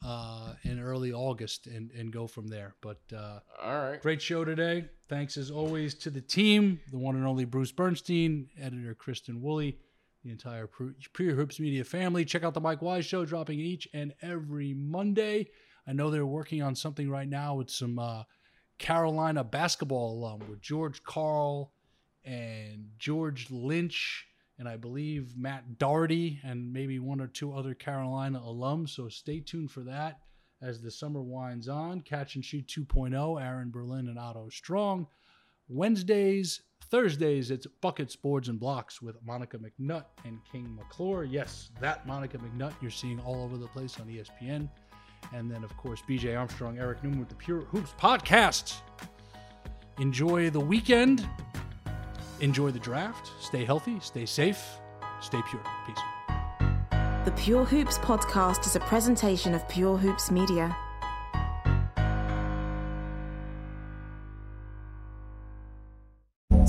uh, in early August and and go from there. But uh,
All right.
Great show today. Thanks as always to the team, the one and only Bruce Bernstein, editor Kristen Woolley, the entire Pure Hoops Media family. Check out the Mike Wise Show, dropping each and every Monday. I know they're working on something right now with some uh, Carolina basketball alum with George Karl and George Lynch, and I believe Matt Doherty, and maybe one or two other Carolina alums. So stay tuned for that as the summer winds on. Catch and Shoot 2.0, Aaron Berlin and Otto Strong. Wednesdays, Thursdays, it's Buckets, Boards, and Blocks with Monica McNutt and King McClure. Yes, that Monica McNutt you're seeing all over the place on ESPN. And then, of course, BJ Armstrong, Eric Newman with the Pure Hoops podcast. Enjoy the weekend. Enjoy the draft. Stay healthy, stay safe, stay pure. Peace.
The Pure Hoops podcast is a presentation of Pure Hoops Media.